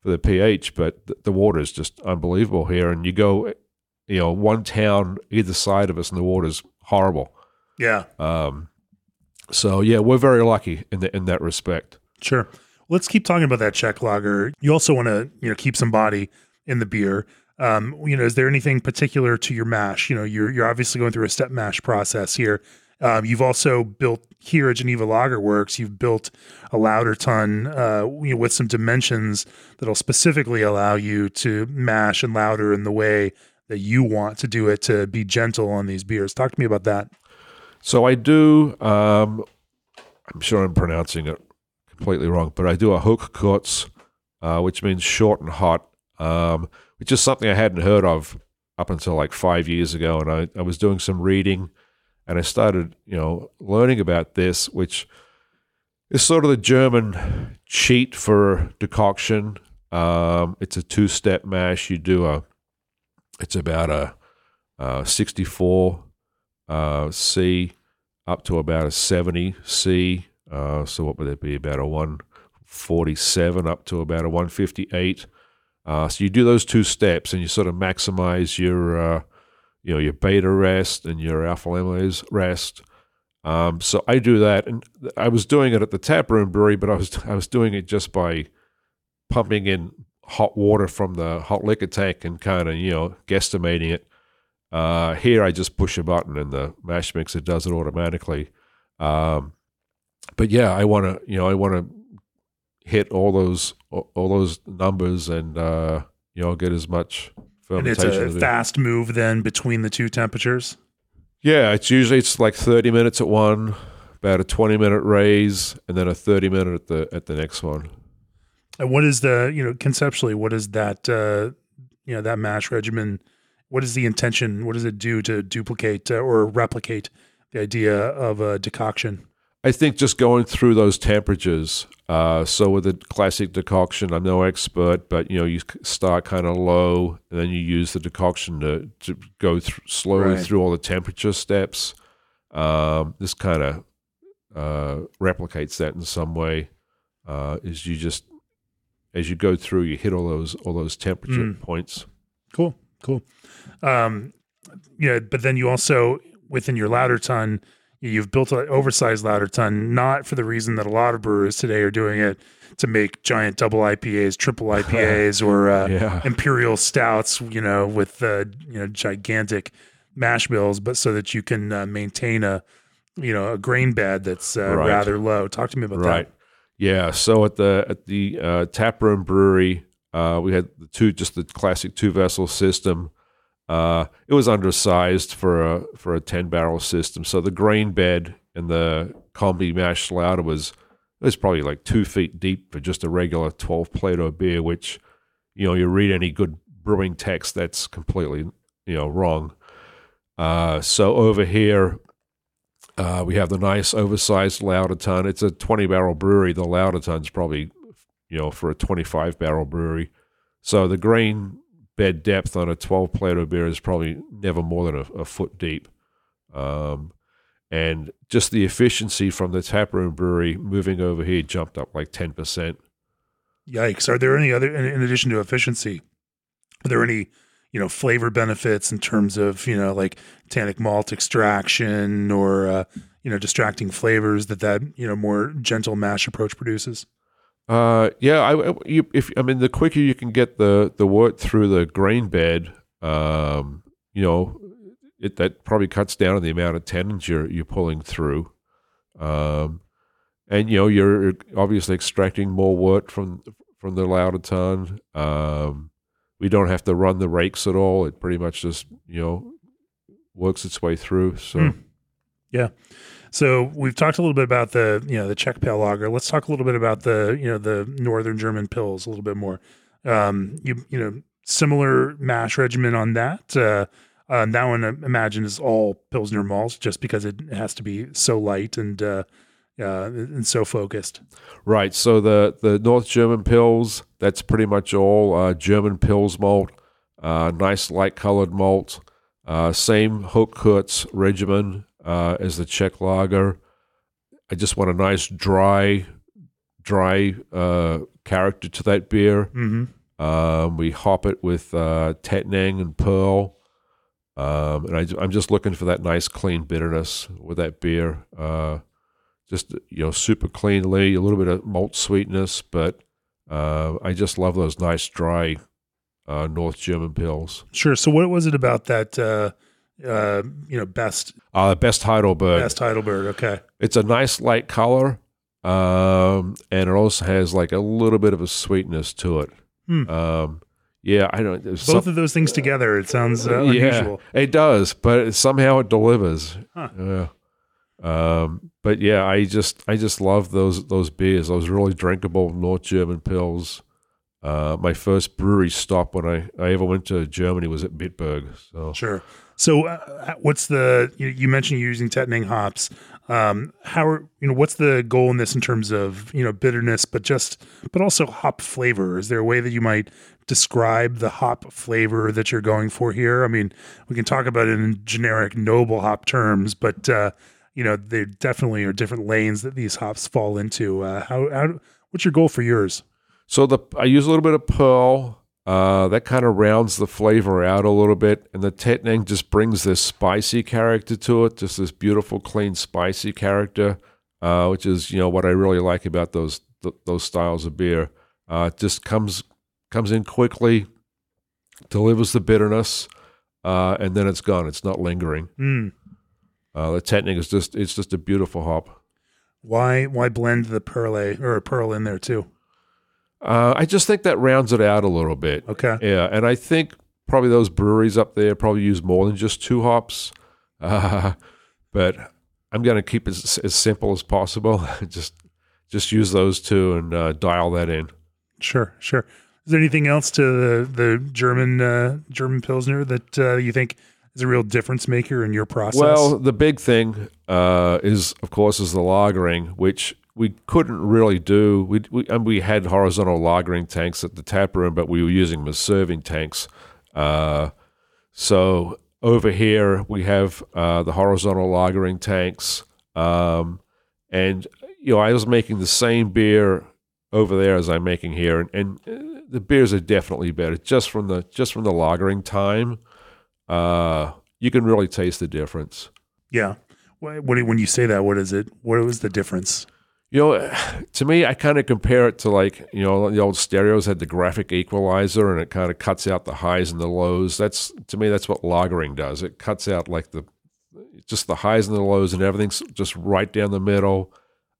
for the pH, but th- the water is just unbelievable here. And you go, you know, one town either side of us, and the water's horrible. yeah Um, so yeah, we're very lucky in the, in that respect. sure let's keep talking about that czech lager you also want to you know keep some body in the beer um, you know is there anything particular to your mash you know you're, you're obviously going through a step mash process here um, you've also built here at Geneva Lager Works. You've built a lauter tun uh, you know, with some dimensions that'll specifically allow you to mash and lauter in the way that you want to do it to be gentle on these beers. Talk to me about that. So I do. Um, I'm sure I'm pronouncing it completely wrong, but I do a hochkurz, uh, which means short and hot, um, which is something I hadn't heard of up until like five years ago. And I, I was doing some reading, and I started, you know, learning about this, which is sort of the German cheat for decoction. Um, it's a two-step mash. You do a, it's about a, uh 64 uh, C up to about a 70 C. Uh, so what would that be? About a 147 up to about a 158. Uh, so you do those two steps and you sort of maximize your, uh, you know, your beta rest and your alpha amylase rest. Um, so I do that, and I was doing it at the taproom brewery, but I was I was doing it just by pumping in hot water from the hot liquor tank and kind of you know guesstimating it. Uh, here, I just push a button and the mash mixer does it automatically. Um, but yeah, I want to, you know, I want to hit all those all those numbers and uh, you know get as much And it's a fast move then between the two temperatures. yeah, it's usually it's like thirty minutes at one, about a twenty minute raise, and then a thirty minute at the at the next one. And what is the, you know, conceptually, what is that, uh, you know, that mash regimen? What is the intention? What does it do to duplicate uh, or replicate the idea of a decoction? I think just going through those temperatures. Uh, so with the classic decoction, I'm no expert, but you know you start kind of low, and then you use the decoction to, to go th- slowly Right. through all the temperature steps. Um, this kind of uh, replicates that in some way. Uh, is you just as you go through, you hit all those all those temperature Mm. points. Cool, cool. Um, know, but then you also within your lauter tun, you've built an oversized lauter tun, not for the reason that a lot of brewers today are doing it to make giant double IPAs, triple IPAs, or uh, Yeah. imperial stouts, you know, with uh, you know gigantic mash bills, but so that you can uh, maintain a you know a grain bed that's uh, Right. rather low. Talk to me about right. Yeah. So at the at the uh, taproom brewery, uh, we had the two just the classic two vessel system. Uh, it was undersized for a for a ten barrel system. So the grain bed and the combi mash lauter was it was probably like two feet deep for just a regular twelve Plato beer. Which you know you read any good brewing text that's completely you know wrong. Uh, so over here, uh, we have the nice oversized lauter tun. It's a 20 barrel brewery. The lauter tun's probably, you know, for a 25 barrel brewery. So the grain bed depth on a 12 Plato beer is probably never more than a, a foot deep. Um, and just the efficiency from the taproom brewery moving over here jumped up like 10%. Yikes! Are there any other in, addition to efficiency? Are there any you know flavor benefits in terms of you know like tannic malt extraction or uh, you know distracting flavors that that you know more gentle mash approach produces? Uh, yeah, I, I- you, if I mean the quicker you can get the the wort through the grain bed, um, you know, it that probably cuts down on the amount of tannins you're you're pulling through, um, and you know you're obviously extracting more wort from from the lauter tun. Um, we don't have to run the rakes at all; it pretty much just you know works its way through. So. Hmm. So we've talked a little bit about the you know the Czech pale lager. Let's talk a little bit about the you know the northern German Pils a little bit more. Um, you you know similar mash regimen on that. Uh, uh, that one I imagine is all pilsner malts, just because it has to be so light and uh, uh, and so focused. Right. So the the North German Pils, that's pretty much all uh, German Pils malt. Uh, nice light colored malt. Uh, same Hochkurz regimen uh, as the Czech lager. I just want a nice dry, dry uh, character to that beer. Mm-hmm. Um, we hop it with uh, Tettnang and Perle. Um, and I, am just looking for that nice clean bitterness with that beer. Uh, just you know, super cleanly, a little bit of malt sweetness, but uh, I just love those nice dry uh, North German Pils. Sure. So what was it about that? Uh, uh, you know, best Uh, best Heidelberg. best Heidelberg. Okay. It's a nice light color, um, and it also has like a little bit of a sweetness to it. Hmm. Um, yeah, I don't. Both some- of those things together, it sounds uh, unusual. Yeah, it does, but somehow it delivers. Huh. Yeah. Um, but yeah, I just I just love those those beers. Those really drinkable North German Pils. Uh, my first brewery stop when I, I ever went to Germany was at Bitburg. So Sure. So, uh, what's the you, you mentioned you're using Tettnang hops? Um, how are you know what's the goal in this in terms of you know bitterness, but just but also hop flavor? Is there a way that you might describe the hop flavor that you're going for here? I mean, we can talk about it in generic noble hop terms, but uh, you know there definitely are different lanes that these hops fall into. Uh, how how what's your goal for yours? So the I use a little bit of Perle. Uh, that kind of rounds the flavor out a little bit, and the Tettnang just brings this spicy character to it, just this beautiful, clean, spicy character, uh, which is you know what I really like about those th- those styles of beer. Uh, it just comes comes in quickly, delivers the bitterness, uh, and then it's gone. It's not lingering. Mm. Uh, the Tettnang is just it's just a beautiful hop. Why why blend the Perle or Perle in there too? Uh, I just think that rounds it out a little bit. Okay. Yeah, and I think probably those breweries up there probably use more than just two hops. Uh, but I'm going to keep it as, as simple as possible. just just use those two and uh, dial that in. Sure, sure. Is there anything else to the the German uh, German Pilsner that uh, you think is a real difference maker in your process? Well, the big thing uh, is, of course, is the lagering, which we couldn't really do. We we, and we had horizontal lagering tanks at the tap room, but we were using them as serving tanks. Uh, so over here we have uh, the horizontal lagering tanks, um, and you know I was making the same beer over there as I'm making here, and, and uh, the beers are definitely better just from the just from the lagering time. Uh, you can really taste the difference. yeah. What, when you say that, what is it? What was the difference? You know, to me, I kind of compare it to like you know the old stereos had the graphic equalizer, and it kind of cuts out the highs and the lows. That's to me, that's what lagering does. It cuts out like the just the highs and the lows, and everything's just right down the middle,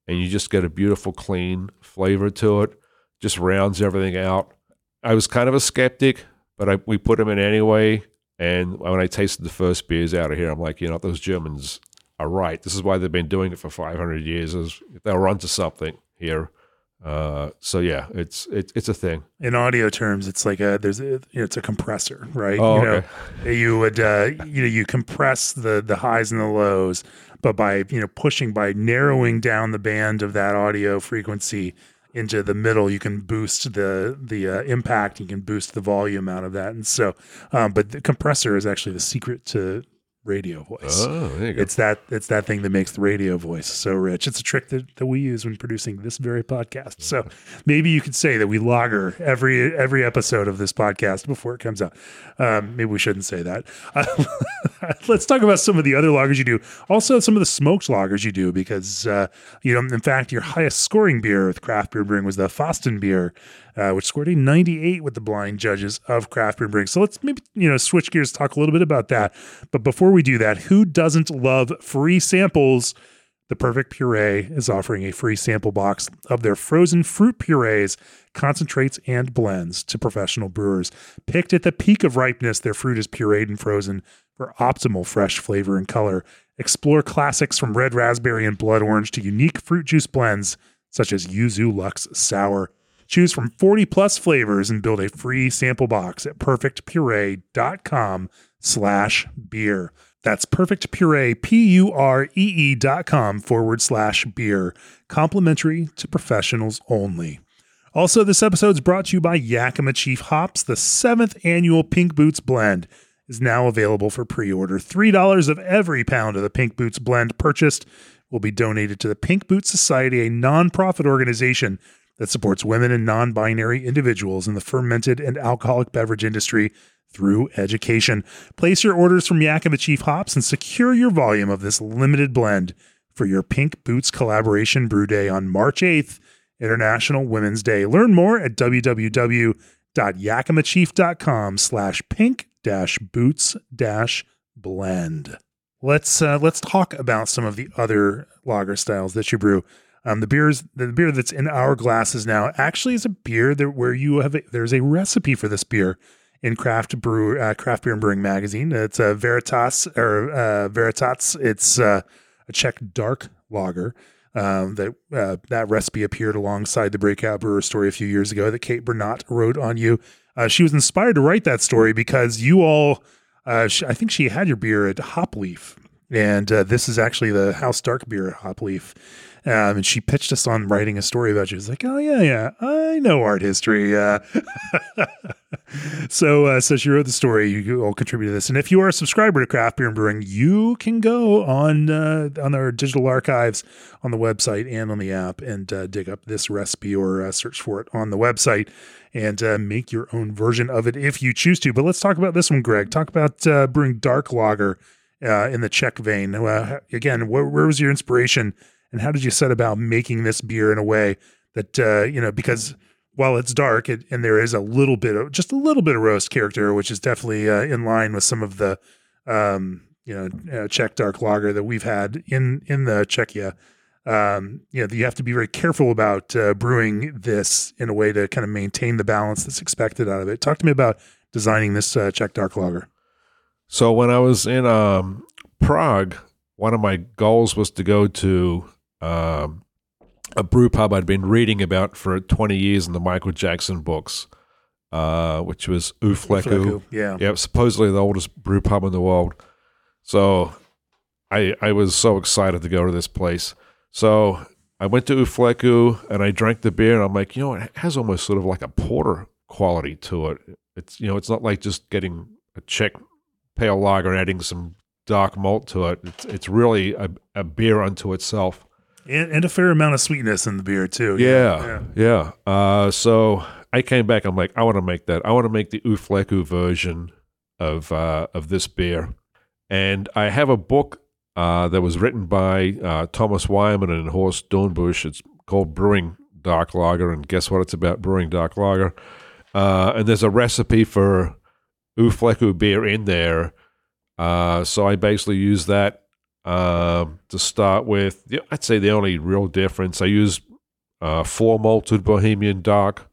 and you just get a beautiful, clean flavor to it. Just rounds everything out. I was kind of a skeptic, but I, we put them in anyway. And when I tasted the first beers out of here, I'm like, you know, those Germans are right. This is why they've been doing it for 500 years. Is they were onto something here. Uh, so yeah, it's it, it's a thing. In audio terms, it's like a there's a, you know, it's a compressor, right? Oh, you know, okay. you would uh, you know you compress the the highs and the lows, but by you know pushing by narrowing down the band of that audio frequency into the middle, you can boost the the uh, impact. You can boost the volume out of that, and so, um, but the compressor is actually the secret to radio voice. Oh, there you go. It's that it's that thing that makes the radio voice so rich. It's a trick that, that we use when producing this very podcast. So maybe you could say that we lager every every episode of this podcast before it comes out. Um, maybe we shouldn't say that. Uh, let's talk about some of the other lagers you do. Also, some of the smoked lagers you do because uh, you know, in fact, your highest scoring beer with craft beer brewing was the Fasten beer. Uh, which scored a 98 with the blind judges of Craft Beer Brewing. So let's maybe you know switch gears, talk a little bit about that. But before we do that, who doesn't love free samples? The Perfect Puree is offering a free sample box of their frozen fruit purees, concentrates, and blends to professional brewers. Picked at the peak of ripeness, their fruit is pureed and frozen for optimal fresh flavor and color. Explore classics from red raspberry and blood orange to unique fruit juice blends such as Yuzu Lux Sour. Choose from 40 plus flavors and build a free sample box at perfectpuree.com slash beer. That's perfectpuree, P-U-R-E-E dot com forward slash beer. Complimentary to professionals only. Also, this episode is brought to you by Yakima Chief Hops. The seventh annual Pink Boots blend is now available for pre-order. $3 of every pound of the Pink Boots blend purchased will be donated to the Pink Boots Society, a nonprofit organization that supports women and non binary individuals in the fermented and alcoholic beverage industry through education. Place your orders from Yakima Chief Hops and secure your volume of this limited blend for your Pink Boots collaboration brew day on March 8th, International Women's Day. Learn more at www.yakimachief.com slash pink dash boots dash blend. Let's uh, let's talk about some of the other lager styles that you brew. Um, the beers, the beer that's in our glasses now, actually is a beer that where you have a, there's a recipe for this beer in craft brew uh, craft beer and brewing magazine. It's a Veritas or uh, Veritats. It's uh, a Czech dark lager. Um, that uh, that recipe appeared alongside the Breakout Brewer story a few years ago that Kate Bernot wrote on you. Uh, she was inspired to write that story because you all, uh, I think she had your beer at Hopleaf, and uh, this is actually the House Dark beer at Hopleaf. Um, and she pitched us on writing a story about you. It's like, oh yeah, yeah, I know art history. Uh, so, uh, so she wrote the story. You all contribute to this. And if you are a subscriber to Craft Beer and Brewing, you can go on uh, on our digital archives on the website and on the app and uh, dig up this recipe or uh, search for it on the website and uh, make your own version of it if you choose to. But let's talk about this one, Greg. Talk about brewing dark lager in the Czech vein. Again, where, where was your inspiration? And how did you set about making this beer in a way that uh, you know because while it's dark it, and there is a little bit of just a little bit of roast character which is definitely uh, in line with some of the um, you know uh, czech dark lager that we've had in in the czechia um, you know you have to be very careful about uh, brewing this in a way to kind of maintain the balance that's expected out of it. Talk to me about designing this uh, czech dark lager. So when I was in um, Prague, one of my goals was to go to um, a brew pub I'd been reading about for 20 years in the Michael Jackson books, uh, which was Ufleku. Fleků, yeah Yeah, supposedly the oldest brew pub in the world. So I I was so excited to go to this place. So I went to U Fleků and I drank the beer and I'm like, you know, it has almost sort of like a porter quality to it. It's you know, it's not like just getting a Czech pale lager and adding some dark malt to it. It's it's really a, a beer unto itself. And, and a fair amount of sweetness in the beer too Yeah, yeah. Uh, so I came back. I'm like, I want to make that. I want to make the U Fleků version of uh, of this beer, and I have a book uh, that was written by uh, Thomas Weyermann and Horst Dornbusch. It's called Brewing Dark Lager, and guess what? It's about brewing dark lager. Uh, and there's a recipe for U Fleků beer in there. Uh, so I basically use that um, to start with. I'd say the only real difference I use uh, floor malted Bohemian dark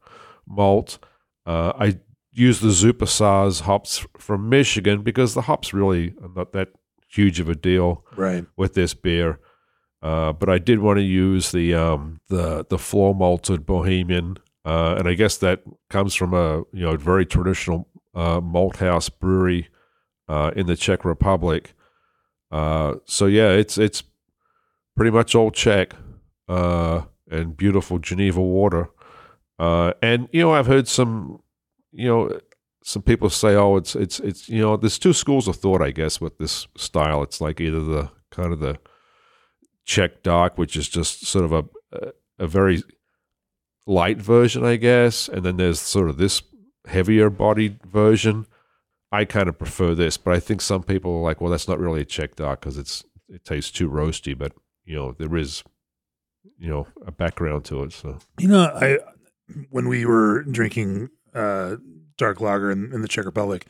malt. Uh, I use the Supersaz hops from Michigan because the hops really are not that huge of a deal Right. with this beer. Uh, but I did want to use the um, the the floor malted Bohemian, uh, and I guess that comes from a you know very traditional uh, malt house brewery uh, in the Czech Republic. Uh, so yeah, it's it's pretty much all Czech uh, and beautiful Geneva water. Uh, and you know, I've heard some, you know, some people say, "Oh, it's it's it's you know, there's two schools of thought, I guess, with this style. It's like either the kind of the Czech dark, which is just sort of a a, a very light version, I guess, and then there's sort of this heavier bodied version. I kind of prefer this, but I think some people are like, well, that's not really a Czech dark because it's it tastes too roasty. But you know, there is you know a background to it. So You know, I when we were drinking uh, dark lager in, in the Czech Republic,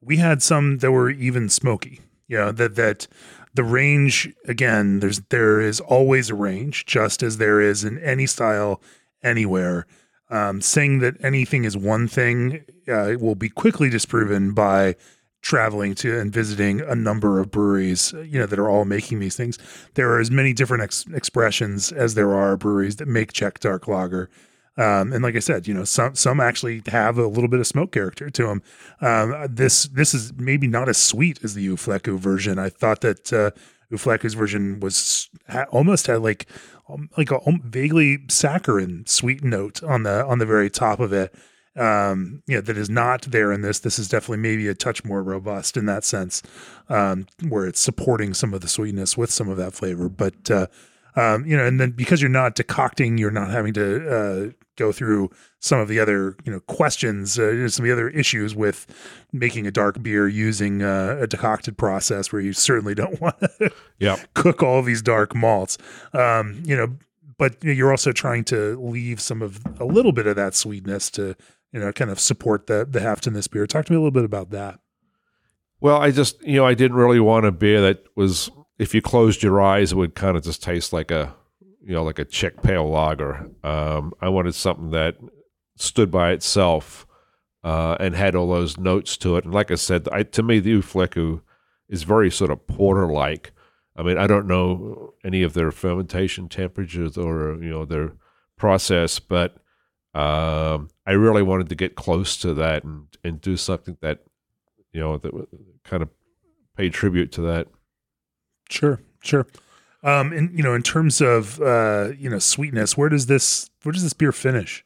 we had some that were even smoky. You know that that the range again. There's there is always a range, just as there is in any style anywhere. Um, saying that anything is one thing uh, will be quickly disproven by traveling to and visiting a number of breweries, you know, that are all making these things. There are as many different ex- expressions as there are breweries that make Czech dark lager. Um, and like I said, you know, some some actually have a little bit of smoke character to them. Um, this this is maybe not as sweet as the U Fleků version. I thought that uh, U Fleků's version was ha- almost had like um, like a um, vaguely saccharine sweet note on the on the very top of it. Um, you know, that is not there in this. This is definitely maybe a touch more robust in that sense, um, where it's supporting some of the sweetness with some of that flavor. But uh, um, you know, and then because you're not decocting, you're not having to uh, go through some of the other you know questions, uh, some of the other issues with making a dark beer using uh, a decocted process, where you certainly don't want to yeah, cook all these dark malts. Um, you know, but you're also trying to leave some of a little bit of that sweetness to you know kind of support the the heft in this beer. Talk to me a little bit about that. Well, I just you know I didn't really want a beer that was if you closed your eyes it would kind of just taste like a you know like a Czech pale lager. Um, I wanted something that stood by itself uh, and had all those notes to it. And like I said, I, to me the U Fleků is very sort of porter like. I mean, I don't know any of their fermentation temperatures or you know their process, but um, I really wanted to get close to that and and do something that you know that kind of pay tribute to that. Sure, sure. Um, and you know, in terms of uh, you know sweetness, where does this where does this beer finish?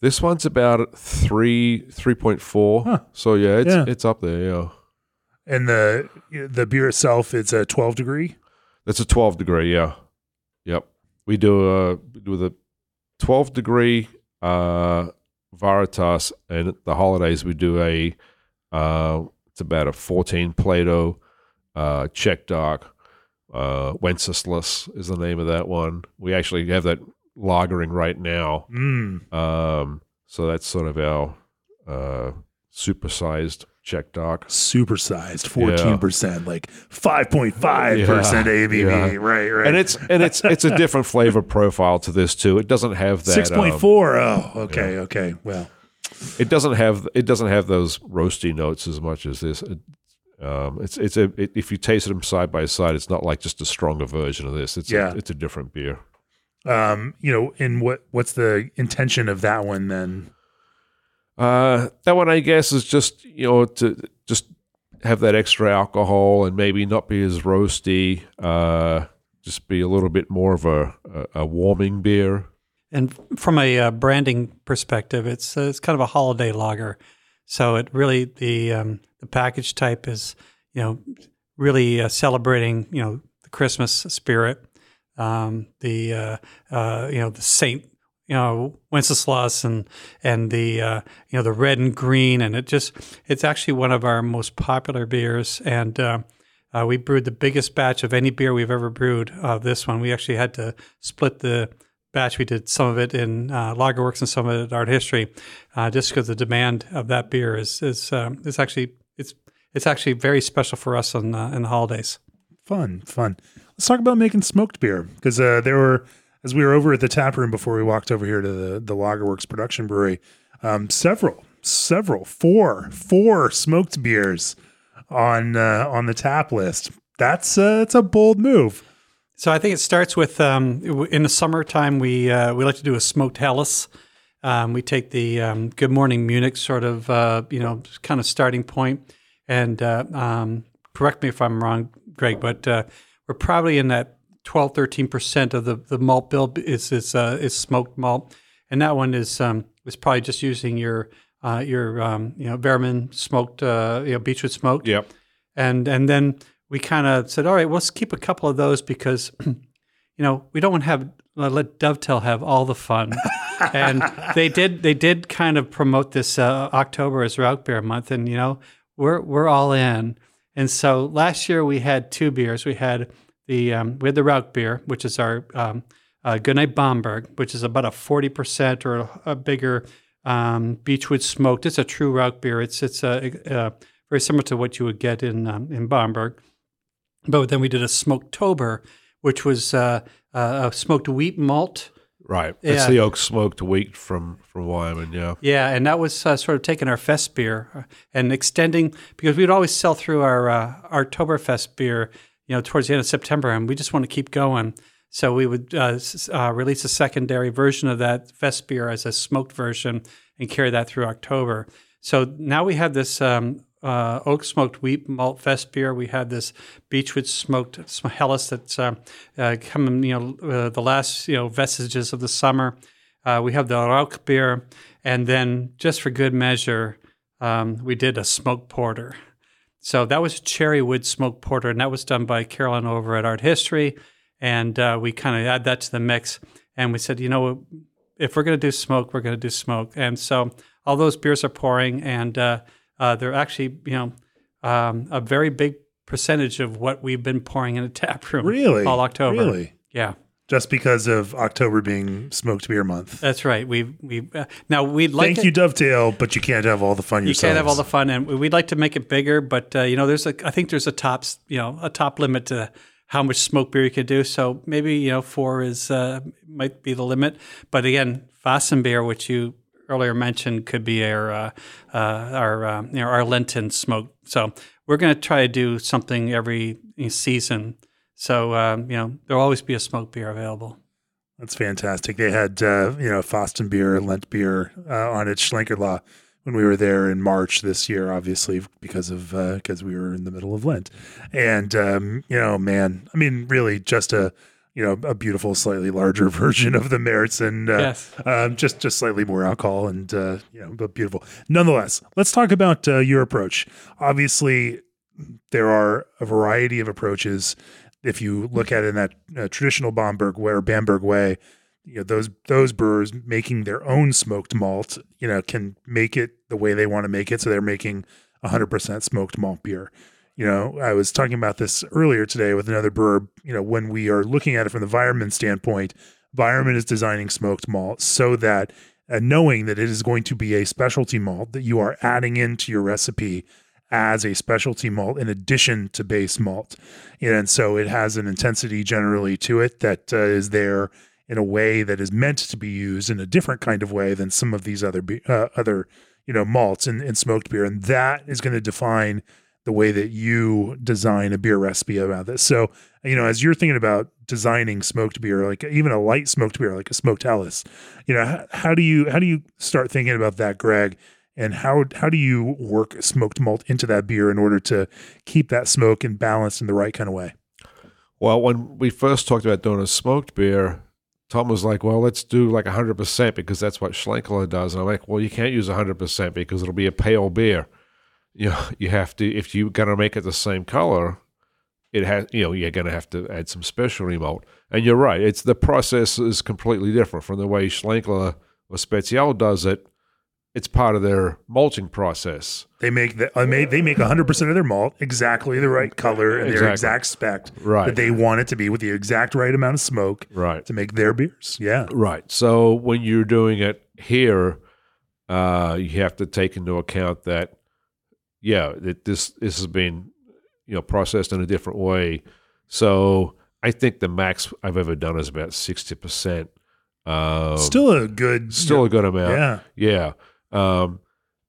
This one's about three three point four. Huh. So yeah, it's Yeah. it's up there. Yeah, And the the beer itself, it's a twelve degree. that's a twelve degree. Yeah, yep. We do a we do the twelve degree uh, Veritas, and at the holidays we do a uh, it's about a fourteen Plato uh, Czech dark. Uh, Wenceslas is the name of that one. We actually have that lagering right now. Mm. Um, so that's sort of our uh, supersized Czech dark. Supersized, fourteen percent, like five point five percent ABV. yeah. Right, right. And it's and it's it's a different flavor profile to this too. It doesn't have that six point um, four. Oh, okay, okay. Well, it doesn't have it doesn't have those roasty notes as much as this. It, um, it's it's a it, if you taste them side by side, it's not like just a stronger version of this. It's Yeah. a, it's a different beer. um, you know, and what what's the intention of that one then? Uh, that one, I guess, is just you know to just have that extra alcohol and maybe not be as roasty. Uh, just be a little bit more of a a, a warming beer. And from a uh, branding perspective, it's uh, it's kind of a holiday lager. So it really the um, the package type is you know really uh, celebrating you know the Christmas spirit, um, the uh, uh, you know the Saint you know Wenceslas and and the uh, you know the red and green, and it just it's actually one of our most popular beers and. Uh, Uh, we brewed the biggest batch of any beer we've ever brewed. Uh, this one, we actually had to split the batch. We did some of it in uh, Lagerworks and some of it at Art History, uh, just because the demand of that beer is is um, is actually it's it's actually very special for us on uh, in the holidays. Fun, fun. Let's talk about making smoked beer because uh, there were, as we were over at the tap room before we walked over here to the the Lagerworks production brewery, um, several, several, four, four smoked beers on uh, on the tap list. That's uh, it's a bold move. So I think it starts with um, in the summertime we uh, we like to do a smoked Helles. Um, we take the um, Good Morning Munich sort of uh, you know kind of starting point, and uh, um, correct me if I'm wrong, Greg, but uh, we're probably in that 12, 13 percent of the, the malt bill is is, uh, is smoked malt, and that one is um, is probably just using your uh, your um, you know Weyermann smoked uh, you know beechwood smoked, Yep. and and then we kind of said, all right, let's keep a couple of those because you know we don't want to have uh, let Dovetail have all the fun. and they did they did kind of promote this uh, October as Rauch Beer Month, and you know we're we're all in. And so last year we had two beers. We had the um, we had the Rauch beer, which is our um, uh, Goodnight Bamberg, which is about a forty percent or a, a bigger um, Beechwood smoked. It's a true Rauch beer. It's it's uh, uh, very similar to what you would get in um, in Bamberg. But then we did a smoked tober, which was uh, uh, a smoked wheat malt. Right. It's Yeah. the oak smoked wheat from from Weyermann. Yeah. Yeah, and that was uh, sort of taking our fest beer uh, and extending because we'd always sell through our uh, our Oktoberfest beer, you know, towards the end of September, and we just want to keep going. So we would uh, uh, release a secondary version of that fest beer as a smoked version and carry that through October. So now we have this um, uh, oak smoked wheat malt fest beer. We had this beechwood smoked sm- Helles that's uh, uh, coming, you know, uh, the last you know vestiges of the summer. Uh, we have the Rauch beer, and then just for good measure, um, we did a smoked porter. So that was cherry wood smoked porter, and that was done by Carolyn over at Art History. And uh, we kind of add that to the mix, and we said, you know, if we're going to do smoke, we're going to do smoke. And so all those beers are pouring, and uh, they're actually, you know, um, a very big percentage of what we've been pouring in a tap room Really, all October. Really, Yeah. just because of October being smoked beer month. That's right. We we uh, now we'd like Thank it- you, Dovetail, but you can't have all the fun yourself. You yourselves. can't have all the fun, and we'd like to make it bigger, but uh, you know, there's a I think there's a top you know a top limit to how much smoke beer you can do. So maybe you know four is uh, might be the limit, but again, Fasten beer, which you earlier mentioned, could be our uh, uh, our uh, you know our Lenten smoke. So we're going to try to do something every season. So um, you know there'll always be a smoke beer available. That's fantastic. They had uh, you know Fasten beer, Lent beer uh, on at Schlenkerla when we were there in March this year, obviously because of because we were in the middle of Lent, and um, you know, man, I mean, really, just a you know a beautiful, slightly larger version of the Märzen, and uh, Yes. um, just just slightly more alcohol, and uh, you know, but beautiful. Nonetheless, let's talk about uh, your approach. Obviously, there are a variety of approaches. If you look at it in that uh, traditional Bamberg way or Bamberg way, you know those those brewers making their own smoked malt, you know, can make it the way they want to make it. So they're making 100% smoked malt beer. You know, I was talking about this earlier today with another brewer. You know, when we are looking at it from the Weyermann standpoint, Weyermann is designing smoked malt so that, uh, knowing that it is going to be a specialty malt that you are adding into your recipe as a specialty malt in addition to base malt. And so it has an intensity generally to it that uh, is there in a way that is meant to be used in a different kind of way than some of these other be- uh, other you know malts in, in smoked beer, and that is going to define the way that you design a beer recipe about this. So you know, as you're thinking about designing smoked beer, like even a light smoked beer, like a smoked Helles, you know, how, how do you how do you start thinking about that, Greg? And how how do you work smoked malt into that beer in order to keep that smoke and balance in the right kind of way? Well, when we first talked about doing a smoked beer, Tom was like, "Well, let's do like 100% because that's what Schlenkerla does." And I'm like, "Well, you can't use 100% because it'll be a pale beer. You know, you have to if you're gonna make it the same color, it has you know you're gonna have to add some specialty malt. And you're right; it's the process is completely different from the way Schlenkerla or Spezial does it. it's part of their malting process. They make the uh, they make 100% of their malt exactly the right color and their exact spec Right. that they want it to be with the exact right amount of smoke Right. to make their beers. Yeah. Right. So when you're doing it here, uh, you have to take into account that, yeah, that this this has been, you know, processed in a different way. So I think the max I've ever done is about sixty percent. Um, Still a good still a good amount. Yeah. Yeah. Um,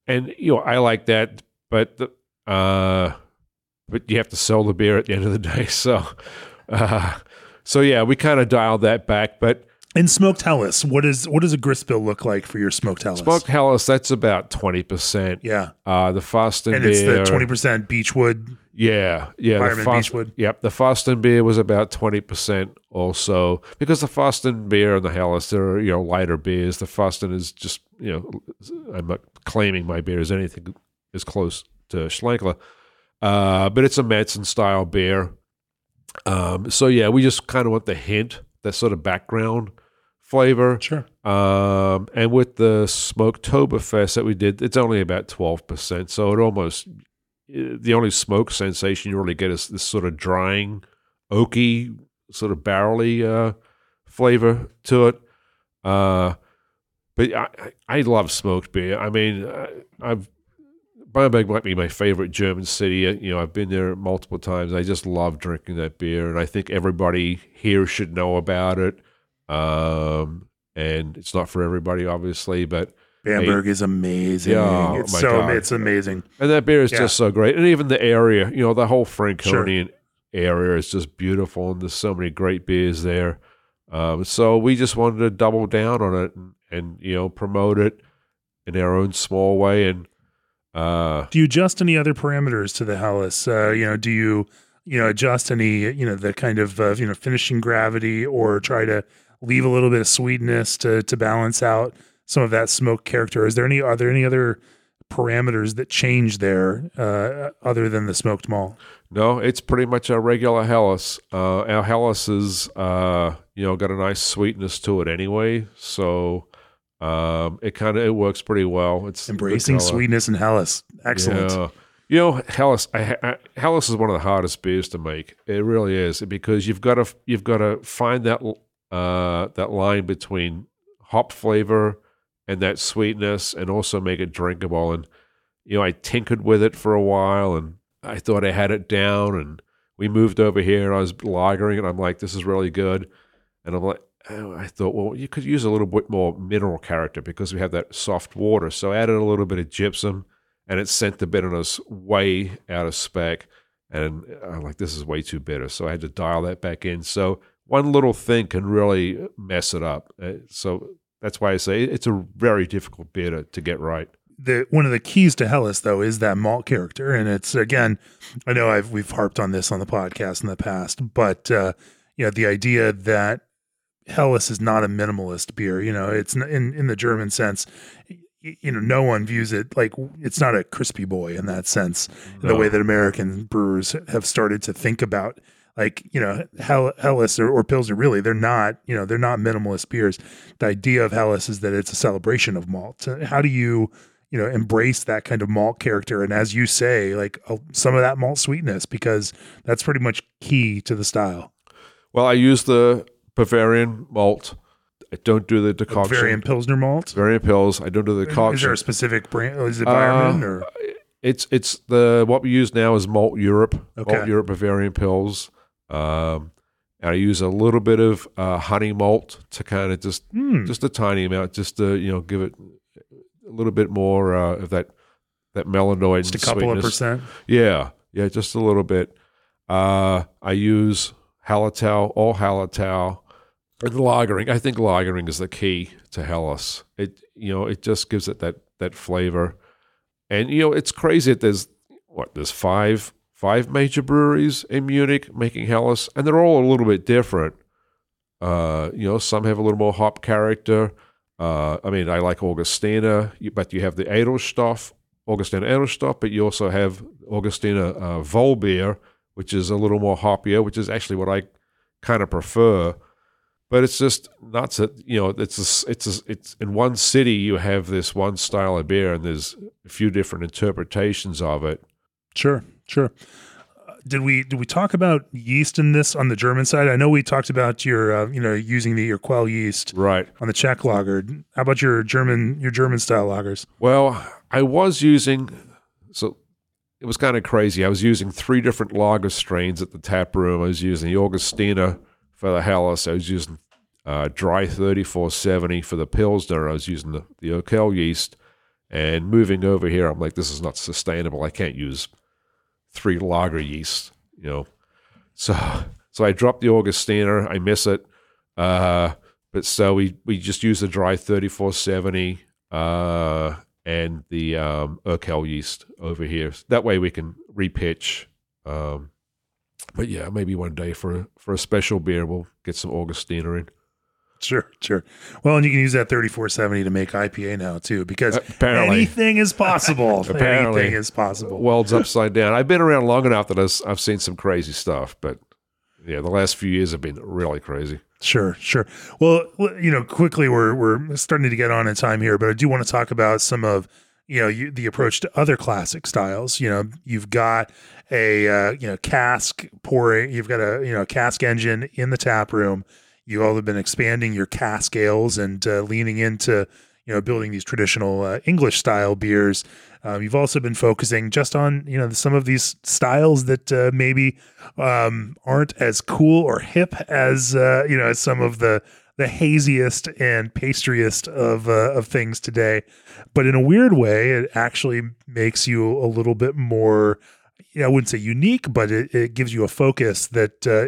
and you know, I like that, but the, uh, but you have to sell the beer at the end of the day. So, uh, so yeah, we kind of dialed that back. But And smoked Helles, what is what does a grist bill look like for your smoked Helles? smoked Helles, that's about twenty percent. Yeah. Uh, the Fasten And it's beer, the 20% Beechwood. yeah, yeah, the Weyermann Fos- Beechwood. Yep, the Fasten beer was about twenty percent also because the Fasten beer and the Helles they're you know lighter beers. The Fasten is just you know I'm not claiming my beer is anything as close to Schlenkerla, uh, but it's a Märzen style beer. Um, so yeah, we just kind of want the hint, that sort of background flavor. Sure. Um, and with the Smoketoberfest that we did, it's only about 12%. So it almost, the only smoke sensation you really get is this sort of drying, oaky, sort of barrely uh, flavor to it. Uh, but I, I I love smoked beer. I mean, I, I've Bamberg might be my favorite German city. Uh, You know, I've been there multiple times. I just love drinking that beer, and I think everybody here should know about it. Um, and it's not for everybody, obviously, but Bamberg is amazing. Yeah, oh it's so God. it's amazing. and that beer is Yeah. just so great. And even the area, you know, the whole Sure. Franconian area is just beautiful, and there's so many great beers there. Um, so we just wanted to double down on it and, and you know promote it in our own small way. And uh, Do you adjust any other parameters to the Helles? Uh, you know, do you you know adjust any you know the kind of uh, you know finishing gravity or try to leave a little bit of sweetness to to balance out some of that smoke character? Is there any are there any other parameters that change there uh, other than the smoked malt? No, it's pretty much a regular Helles. Uh, our Helles is, uh, you know, got a nice sweetness to it anyway, so um, it kind of it works pretty well. It's Embracing sweetness in Helles, excellent. Yeah. You know, Helles. I, I, Helles is one of the hardest beers to make. It really is because you've got to you've got to find that uh, that line between hop flavor and that sweetness, and also make it drinkable. And you know, I tinkered with it for a while, and I thought I had it down. And we moved over here, and I was lagering it. I'm like, this is really good. And I'm like, oh, I thought, well, you could use a little bit more mineral character because we have that soft water. So I added a little bit of gypsum, and it sent the bitterness way out of spec. And I'm like, this is way too bitter. So I had to dial that back in. So one little thing can really mess it up. Uh, So that's why I say it's a very difficult beer to, to get right. the one of the keys to Helles though is that malt character, and it's again, I know I've we've harped on this on the podcast in the past, but uh, you know the idea that Helles is not a minimalist beer. You know, it's in in the German sense. You know, no one views it like it's not a crispy boy in that sense. The way that American brewers have started to think about, like you know, Hell, Helles or, or Pilsner, really, they're not. You know, they're not minimalist beers. The idea of Helles is that it's a celebration of malt. How do you you know embrace that kind of malt character and as you say like uh, some of that malt sweetness because that's pretty much key to the style Well, I use the Bavarian malt. I don't do the decoction. Bavarian Pilsner malt Bavarian Pils. I don't do the is there a specific brand is it Weyermann Uh, or It's it's the what we use now is Malt Europe, Malt Europe Bavarian Pils. Um, and I use a little bit of uh, honey malt to kind of just Hmm. just a tiny amount, just to you know give it a little bit more uh, of that that melanoid just a couple of percent Yeah, yeah, just a little bit. Uh, I use Hallertau, all Hallertau. Or the lagering. I think lagering is the key to Helles. It you know it just gives it that that flavor, and you know it's crazy that there's what there's five five major breweries in Munich making Helles, and they're all a little bit different. Uh, you know, some have a little more hop character. Uh, I mean, I like Augustiner, but you have the Edelstoff, Augustiner Edelstoff, but you also have Augustiner uh, Vollbier, which is a little more hoppier, which is actually what I kind of prefer. but it's just nuts that you know it's a, it's a, it's in one city you have this one style of beer and there's a few different interpretations of it. Sure, sure. Uh, did we did we talk about yeast in this on the German side? I know we talked about your uh, you know using the Urquell yeast Right. on the Czech lager. How about your German your German style lagers? Well, I was using so it was kind of crazy. I was using three different lager strains at the tap room. I was using the Augustiner for the Helles. I was using uh, dry 3470 for the Pilsner. I was using the, the Urquell yeast. And moving over here, I'm like, this is not sustainable. I can't use three lager yeast, you know. So so I dropped the Augustiner. I miss it. Uh, but so we, we just use the dry 3470 uh, and the um, Urquell yeast over here. That way we can repitch. Um, but yeah, maybe one day for a, for a special beer, we'll get some Augustiner in. Sure, sure. Well, and you can use that 3470 to make IPA now too, because Apparently. anything is possible. Apparently. anything is possible. World's upside down. I've been around long enough that I've, I've seen some crazy stuff, but yeah, the last few years have been really crazy. Sure, sure. Well, you know, quickly we're we're starting to get on in time here, but I do want to talk about some of you know you, the approach to other classic styles. You know, you've got a uh, you know cask pouring, you've got a you know cask engine in the tap room. You all have been expanding your cask ales and uh, leaning into you know building these traditional uh, English style beers. Um, you've also been focusing just on you know some of these styles that uh, maybe um, aren't as cool or hip as uh, you know some of the the haziest and pastriest of uh, of things today. But in a weird way, it actually makes you a little bit more. You know, I wouldn't say unique, but it, it gives you a focus that uh,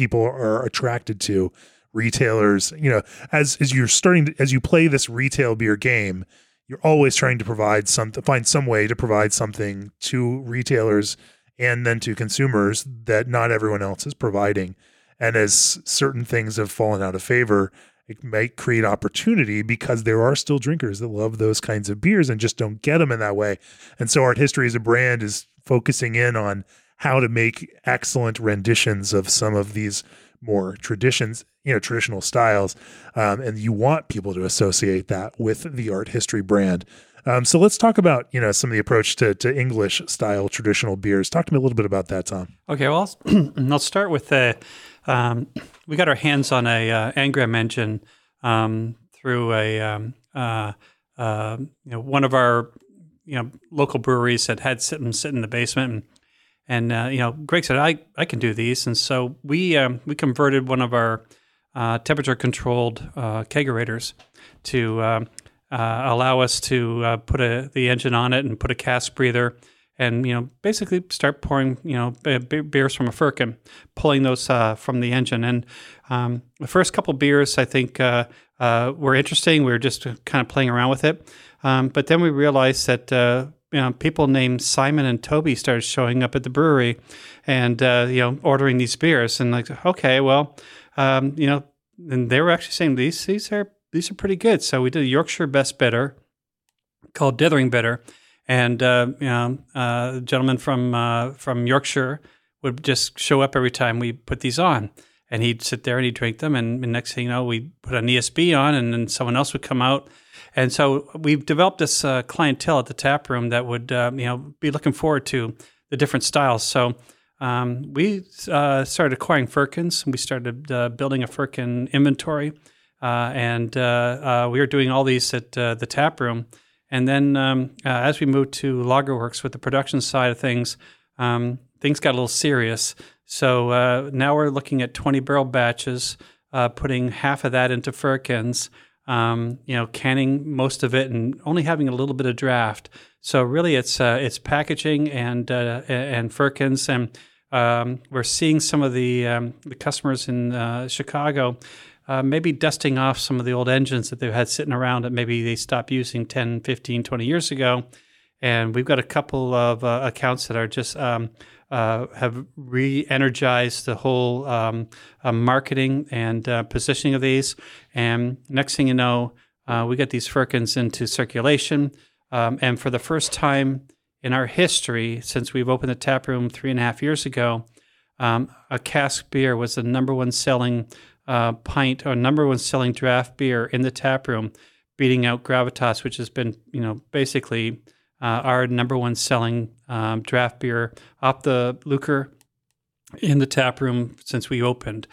people are attracted to. Retailers, you know, as as you're starting to, as you play this retail beer game, you're always trying to provide some find some way to provide something to retailers and then to consumers that not everyone else is providing. And as certain things have fallen out of favor, it might create opportunity because there are still drinkers that love those kinds of beers and just don't get them in that way. And so Art History as a brand is focusing in on how to make excellent renditions of some of these more traditions, you know, traditional styles. Um, and you want people to associate that with the art history brand. Um, so let's talk about, you know, some of the approach to, to English style traditional beers. Talk to me a little bit about that, Tom. Okay, well, I'll, I'll start with the. Um, we got our hands on a uh, Angram engine um, through a um, uh, uh, you know one of our you know local breweries that had sit and sit in the basement, and, and uh, you know Greg said I I can do these, and so we um, we converted one of our uh, temperature controlled uh, kegerators to um, uh, allow us to uh, put a, the engine on it and put a cask breather and you know basically start pouring you know be- beers from a firkin, pulling those uh, from the engine. And um, the first couple beers I think were interesting. We were just kind of playing around with it, um, but then we realized that. Uh, you know, people named Simon and Toby started showing up at the brewery, and uh, you know, ordering these beers. And like, okay, well, um, you know, and they were actually saying these these are these are pretty good. So we did a Yorkshire Best Bitter called Dithering Bitter, and uh, you know, uh, gentleman from uh, from Yorkshire would just show up every time we put these on, and he'd sit there and he'd drink them, and, and next thing you know, we put an ESB on, and then someone else would come out, and so we've developed this uh, clientele at the tap room that would uh, you know be looking forward to the different styles. So. Um, we uh, started acquiring firkins. And we started uh, building a firkin inventory, uh, and uh, we were doing all these at the tap room. And then um, as we moved to Lagerworks with the production side of things, um, things got a little serious. So uh, now we're looking at 20 barrel batches, uh, putting half of that into firkins, um, you know, canning most of it and only having a little bit of draft. So really, it's uh, it's packaging and uh, and firkins, and um, we're seeing some of the um, the customers in uh, Chicago uh, maybe dusting off some of the old engines that they've had sitting around that maybe they stopped using 10, 15, 20 years ago. And we've got a couple of accounts that are just um, uh, have re-energized the whole um, uh, marketing and uh, positioning of these. And next thing you know, uh, we get these firkins into circulation. Um, and for the first time in our history, since we've opened the tap room three and a half years ago, um, a cask beer was the number one selling uh, pint or number one selling draft beer in the tap room, beating out Gravitas, which has been you know basically our number one selling um, draft beer off the Lucre in the tap room since we opened.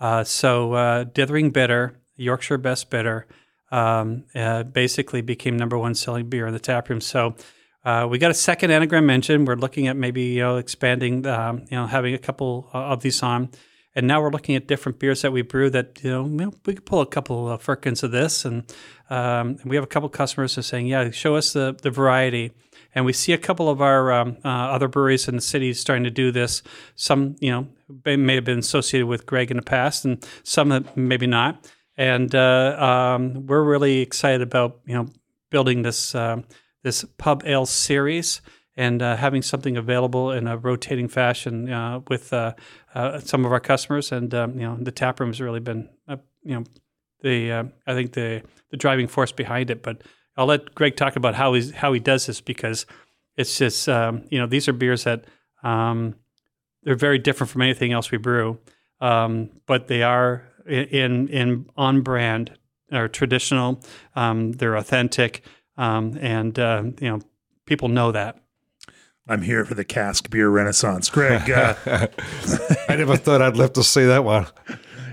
Uh, so uh, Dithering Bitter, Yorkshire Best Bitter, um, uh, basically became number one selling beer in the tap room. So uh, we got a second Angram engine. We're looking at maybe you know expanding, um, you know, having a couple of these on. And now we're looking at different beers that we brew that, you know, we could pull a couple of firkins of this. And, um, and we have a couple customers who are saying, yeah, show us the, the variety. And we see a couple of our um, uh, other breweries in the city starting to do this. Some, you know, may have been associated with Greg in the past, and some maybe not. And uh, um, we're really excited about, you know, building this uh, this pub ale series and uh, having something available in a rotating fashion uh, with uh, uh some of our customers. And um, you know, the tap room has really been, uh, you know, the uh, I think the the driving force behind it. But I'll let Greg talk about how he how he does this because it's just um, you know these are beers that um, they're very different from anything else we brew, um, but they are in in on brand or traditional. Um, they're authentic, um, and you know people know that. I'm here for the cask beer renaissance. Greg, uh, I never thought I'd live to see that one.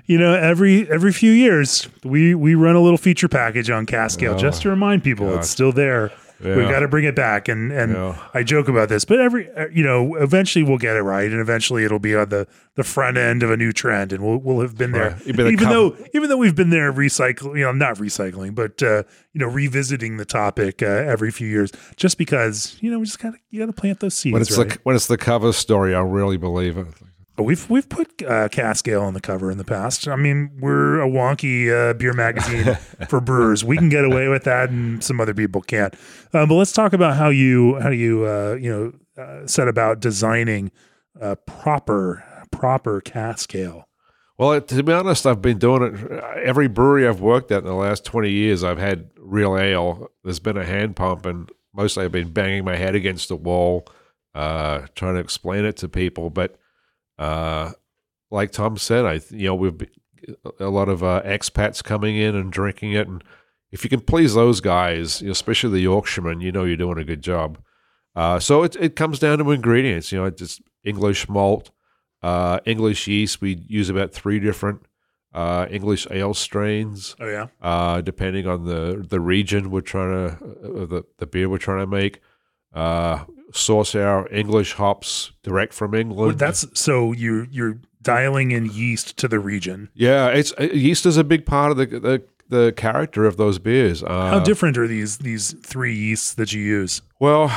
You know, every every few years we we run a little feature package on cask ale oh, just to remind people God. it's still there. Yeah. We've got to bring it back, and and yeah. I joke about this, but every uh, you know, eventually we'll get it right, and eventually it'll be on the the front end of a new trend, and we'll we'll have been there. Right. Even though even though we've been there recycling, you know, not recycling, but uh, you know, revisiting the topic uh, every few years, just because you know we just got to you got to plant those seeds. When it's right? the when it's the cover story, I really believe it. We've we've put uh, cask ale on the cover in the past. I mean, we're a wonky uh, beer magazine for brewers. We can get away with that, and some other people can't. Um, but let's talk about how you how you uh, you know uh, set about designing a proper proper cask ale. Well, to be honest, I've been doing it. Every brewery I've worked at in the last twenty years, I've had real ale. There's been a hand pump, and mostly I've been banging my head against the wall, uh, trying to explain it to people, but uh, like Tom said, I you know we've a lot of uh, expats coming in and drinking it, and if you can please those guys, especially the Yorkshiremen, you know you're doing a good job. Uh, so it it comes down to ingredients. You know, it's English malt, uh, English yeast. We use about three different uh, English ale strains. Oh yeah. Uh, depending on the the region we're trying to uh, the the beer we're trying to make. Uh, source our English hops direct from England. Well, that's so you you're dialing in yeast to the region. Yeah, it's uh, yeast is a big part of the the, the character of those beers. Uh, How different are these these three yeasts that you use? Well,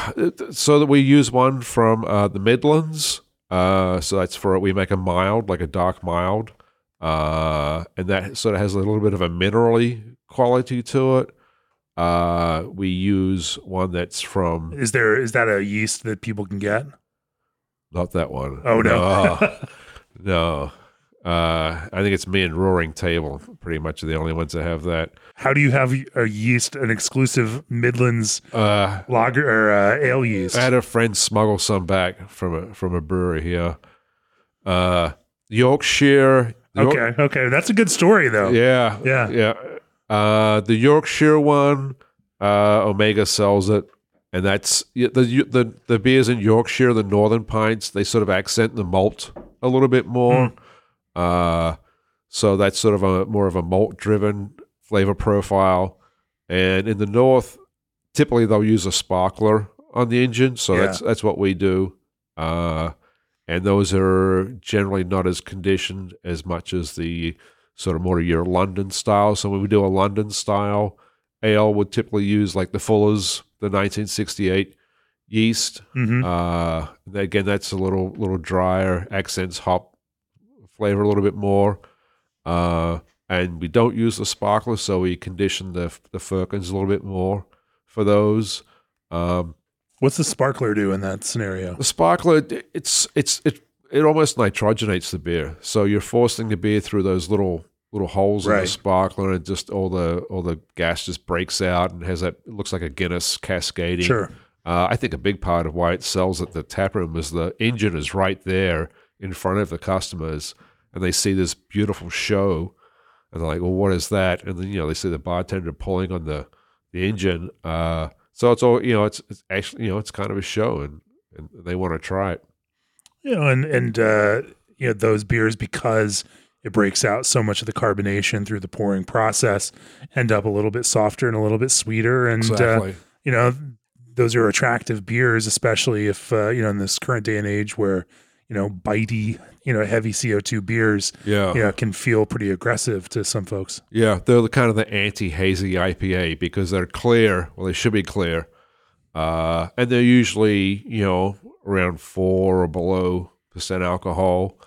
so that we use one from uh, the Midlands. Uh, so that's for it we make a mild, like a dark mild, uh, and that sort of has a little bit of a minerally quality to it. Uh, we use one that's from. Is there is that a yeast that people can get? Not that one. Oh no, no. Uh, I think it's me and Roaring Table, pretty much the only ones that have that. How do you have a yeast, an exclusive Midlands uh, lager or uh, ale yeast? I had a friend smuggle some back from a from a brewery here. Uh, Yorkshire. York- okay, okay, that's a good story though. Yeah, yeah, yeah. Uh, the Yorkshire one, uh, Omega sells it, and that's the the the beers in Yorkshire, the Northern Pints. They sort of accent the malt a little bit more. Mm. Uh, so that's sort of a more of a malt driven flavor profile. And in the north, typically they'll use a sparkler on the engine, so yeah. that's that's what we do. Uh, and those are generally not as conditioned as much as the sort of more your London style. So when we do a London style ale, would typically use like the Fuller's, the 1968 yeast. Mm-hmm. Uh, again, that's a little little drier, accents hop flavor a little bit more. Uh, and we don't use the sparkler, so we condition the the firkins a little bit more for those. Um, What's the sparkler do in that scenario? The sparkler, it's it's it it almost nitrogenates the beer. So you're forcing the beer through those little little holes right. in the sparkler, and just all the all the gas just breaks out and has that. It looks like a Guinness cascading. Sure. Uh, I think a big part of why it sells at the tap room is the engine is right there in front of the customers, and they see this beautiful show And they're like, well, what is that? And then, you know, they see the bartender pulling on the, the engine. Uh, so it's all, you know, it's, it's actually, you know, it's kind of a show and, and they want to try it. You know, and and uh, you know those beers because it breaks out so much of the carbonation through the pouring process, end up a little bit softer and a little bit sweeter, and uh, you know those are attractive beers, especially if uh, you know in this current day and age where you know bitey, you know heavy CO two beers, yeah. you know, can feel pretty aggressive to some folks. Yeah, they're the kind of the anti-hazy IPA because they're clear. Well, they should be clear, uh, and they're usually you know around four or below percent alcohol,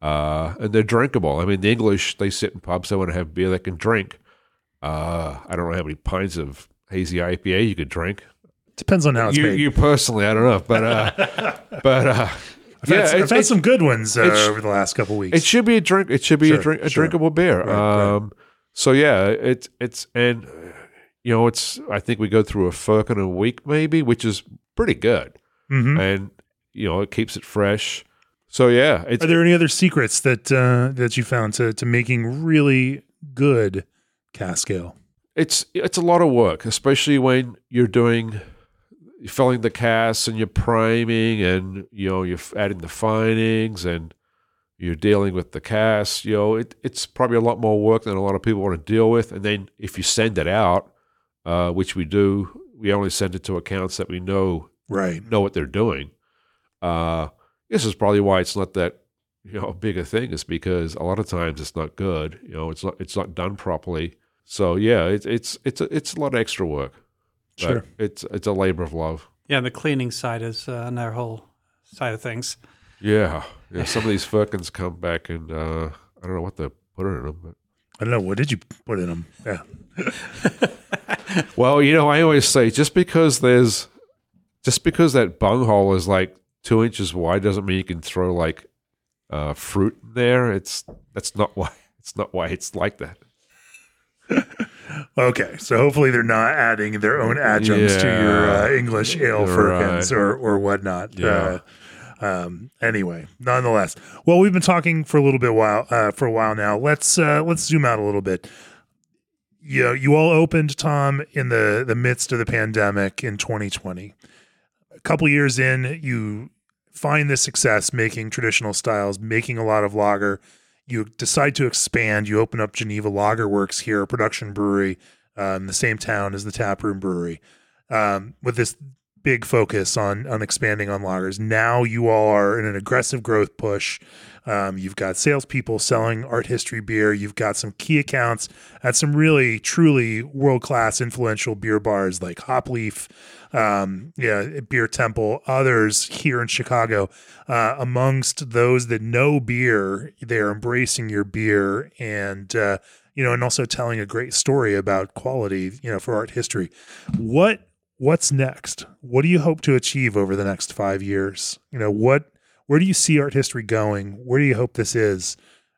uh, and they're drinkable. I mean, the English they sit in pubs, they want to have beer they can drink. Uh, I don't know how many pints of hazy IPA you could drink. Depends on how it's You, made. you personally, I don't know, but uh, but uh, I've yeah, had, some, I've had some good ones uh, over the last couple weeks. It should be a drink. It should be Sure, a drink, a sure. drinkable beer. Right, right. um, So yeah, it's it's and you know it's. I think we go through a firkin a week maybe, which is pretty good, Mhm. and you know it keeps it fresh. So yeah, it's Are there any other secrets that uh, that you found to to making really good cask ale? it's it's a lot of work, especially when you're doing you're filling the casks and you're priming and you know you're adding the finings and you're dealing with the casks. You know, it, it's probably a lot more work than a lot of people want to deal with. And then if you send it out, uh, which we do, we only send it to accounts that we know Right. know what they're doing. Uh, this is probably why it's not that you know big a thing. Is because a lot of times it's not good. You know, it's not it's not done properly. So yeah, it's it's it's a, it's a lot of extra work. But Sure. It's it's a labor of love. Yeah, the cleaning side is uh, another whole side of things. Yeah, yeah. Some of these firkins come back and uh, I don't know what they put in them. But. I don't know. What did you put in them? Yeah. Well, you know, I always say just because there's just because that bunghole is like two inches wide doesn't mean you can throw like uh, fruit in there. It's that's not why it's not why it's like that. Okay. So hopefully they're not adding their own adjuncts to your uh, English ale Right. firkins or or whatnot. Yeah. Uh, um, anyway, nonetheless, well, we've been talking for a little bit while uh, for a while now. Let's uh, let's zoom out a little bit. You know, you all opened Tom in the the midst of the pandemic in 2020. Couple years in, you find this success making traditional styles, making a lot of lager. You decide to expand. You open up Geneva Lager Works here, a production brewery uh, in the same town as the Taproom Brewery, um, with this big focus on on expanding on lagers. Now you all are in an aggressive growth push. Um, you've got salespeople selling art history beer. You've got some key accounts at some really, truly world class, influential beer bars like Hopleaf, um, yeah, Beer Temple, others here in Chicago. Uh, amongst those that know beer, they're embracing your beer and uh, you know, and also telling a great story about quality, you know, for art history. What what's next? What do you hope to achieve over the next five years? You know, what where do you see art history going? Where do you hope this is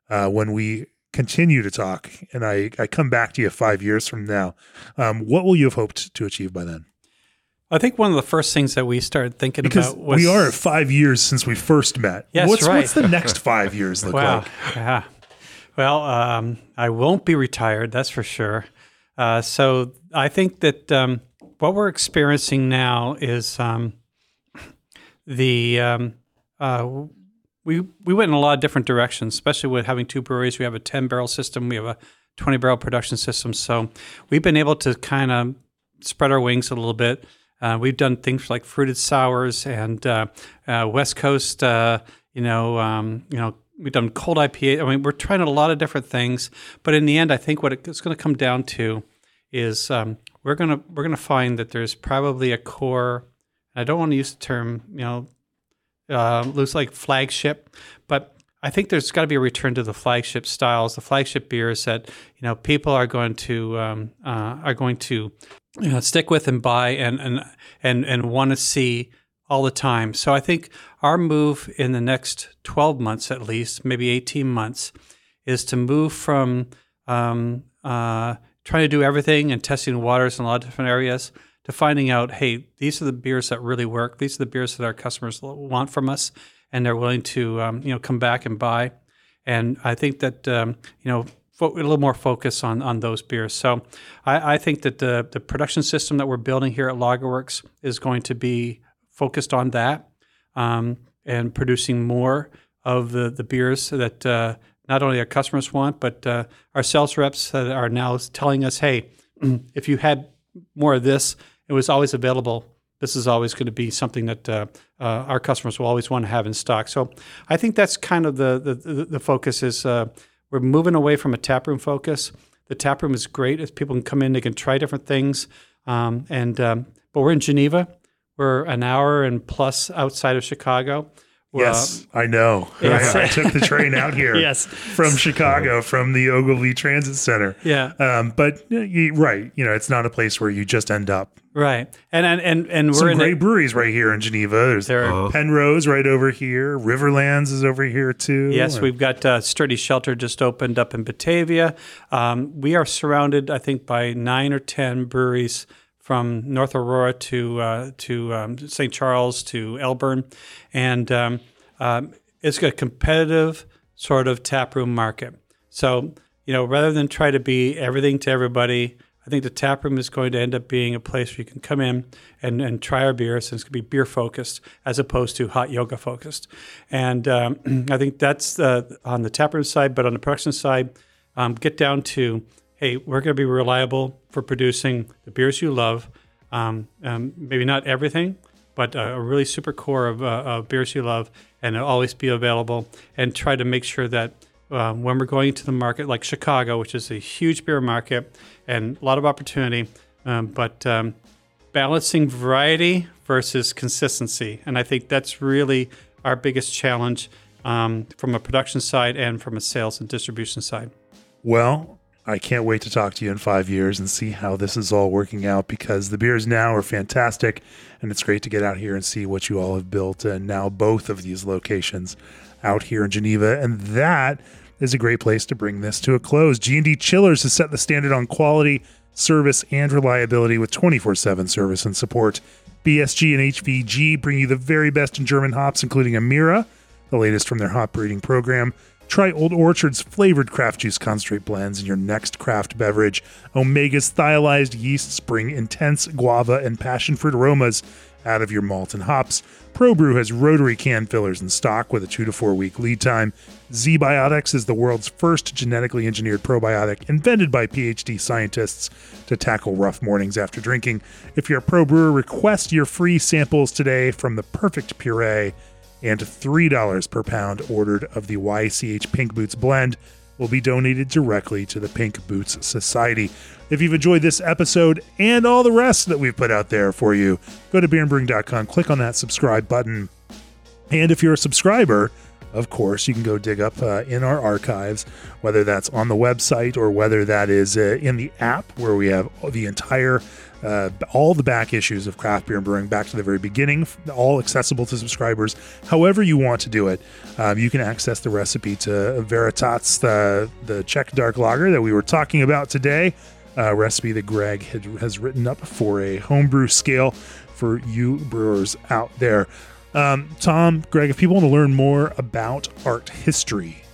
uh, when we continue to talk? And I, I come back to you five years from now. Um, what will you have hoped to achieve by then? I think one of the first things that we started thinking Because about was we are at five years since we first met. Yes, what's, right. what's the next five years look wow, like? yeah. Well, um, I won't be retired, that's for sure. Uh, so I think that um, what we're experiencing now is um, the um, uh, we we went in a lot of different directions, especially with having two breweries. We have a ten barrel system, we have a twenty barrel production system. So we've been able to kind of spread our wings a little bit. Uh, we've done things like fruited sours and uh, uh, West Coast, uh, you know, um, you know, we've done cold IPA. I mean, we're trying a lot of different things, but in the end, I think what it's going to come down to is um, we're gonna we're gonna find that there's probably a core. I don't want to use the term, you know, uh, looks like flagship, but I think there's got to be a return to the flagship styles, the flagship beers that you know people are going to um, uh, are going to you know, stick with and buy and and and and want to see all the time. So I think our move in the next 12 months, at least, maybe 18 months, is to move from um, uh, trying to do everything and testing waters in a lot of different areas to finding out, hey, these are the beers that really work. These are the beers that our customers want from us, and they're willing to um, you know come back and buy. And I think that um, you know fo- a little more focus on on those beers. So I, I think that the the production system that we're building here at Lagerworks is going to be focused on that um, and producing more of the the beers that uh, not only our customers want, but uh, our sales reps that are now telling us, hey, if you had more of this, it was always available. This is always going to be something that uh, uh, our customers will always want to have in stock. So I think that's kind of the the, the, the focus is uh, we're moving away from a tap room focus. The tap room is great as people can come in, they can try different things, um, and um, but we're in Geneva. We're an hour and plus outside of Chicago. Yes, I know. Yes. I, I took the train out here Yes. from Chicago, from the Ogilvie Transit Center. Yeah. Um, but uh, you, right, you know, it's not a place where you just end up. Right. And and and, and we're Some in great a, breweries right here in Geneva. There's there. Uh-huh. Penrose right over here. Riverlands is over here too. Yes, And- we've got uh, Sturdy Shelter just opened up in Batavia. Um, we are surrounded, I think, by nine or ten breweries from North Aurora to uh, to um, St. Charles to Elburn, and um, um, it's a competitive sort of taproom market. So you know, rather than try to be everything to everybody. I think the taproom is going to end up being a place where you can come in and, and try our beers, and it's going to be beer focused as opposed to hot yoga focused. And um, I think that's uh, on the taproom side, but on the production side, um, get down to hey, we're going to be reliable for producing the beers you love. Um, um, maybe not everything, but a really super core of, uh, of beers you love, and always be available. And try to make sure that um, when we're going to the market like Chicago, which is a huge beer market and a lot of opportunity, um, but um, balancing variety versus consistency. And I think that's really our biggest challenge from a production side and from a sales and distribution side. Well, I can't wait to talk to you in five years and see how this is all working out because the beers now are fantastic and it's great to get out here and see what you all have built and now both of these locations out here in Geneva and that is a great place to bring this to a close. G&D Chillers has set the standard on quality, service and reliability with 24/7 service and support. BSG and HVG bring you the very best in German hops including Amira, the latest from their hop breeding program. Try Old Orchard's flavored craft juice concentrate blends in your next craft beverage. Omega's stylized yeasts bring intense guava and passion fruit aromas out of your malt and hops. ProBrew has rotary can fillers in stock with a two to four week lead time. ZBiotics is the world's first genetically engineered probiotic invented by PhD scientists to tackle rough mornings after drinking. If you're a pro brewer, request your free samples today from the perfect puree and $3 per pound ordered of the YCH Pink Boots blend will be donated directly to the Pink Boots Society. If you've enjoyed this episode and all the rest that we've put out there for you, go to beerandbrewing.com, click on that subscribe button. And if you're a subscriber, of course, you can go dig up uh, in our archives, whether that's on the website or whether that is uh, in the app where we have the entire, uh, all the back issues of craft beer and brewing back to the very beginning, all accessible to subscribers. However, you want to do it, um, you can access the recipe to Veritas, the, the Czech dark lager that we were talking about today. A recipe that Greg had, has written up for a homebrew scale for you brewers out there. Um, Tom, Greg, if people want to learn more about art history,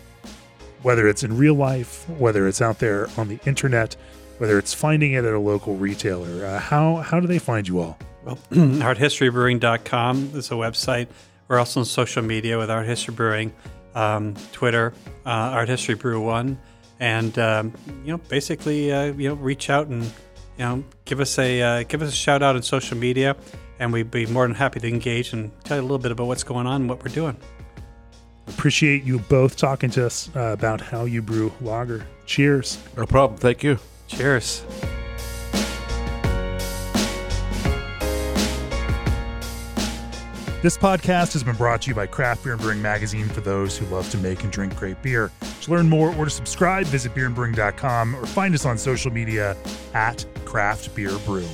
whether it's in real life, whether it's out there on the internet, whether it's finding it at a local retailer, uh, how how do they find you all? Well, arthistorybrewing.com is a website. We're also on social media with Art History Brewing, um, Twitter, uh, Art History Brew One, and um, you know, basically, uh, you know, reach out and you know, give us a uh, give us a shout out on social media, and we'd be more than happy to engage and tell you a little bit about what's going on and what we're doing. Appreciate you both talking to us uh, about how you brew lager. Cheers. No problem. Thank you. Cheers. This podcast has been brought to you by Craft Beer and Brewing Magazine for those who love to make and drink great beer. To learn more or to subscribe, visit beerandbrewing.com or find us on social media at Craft Beer Brew.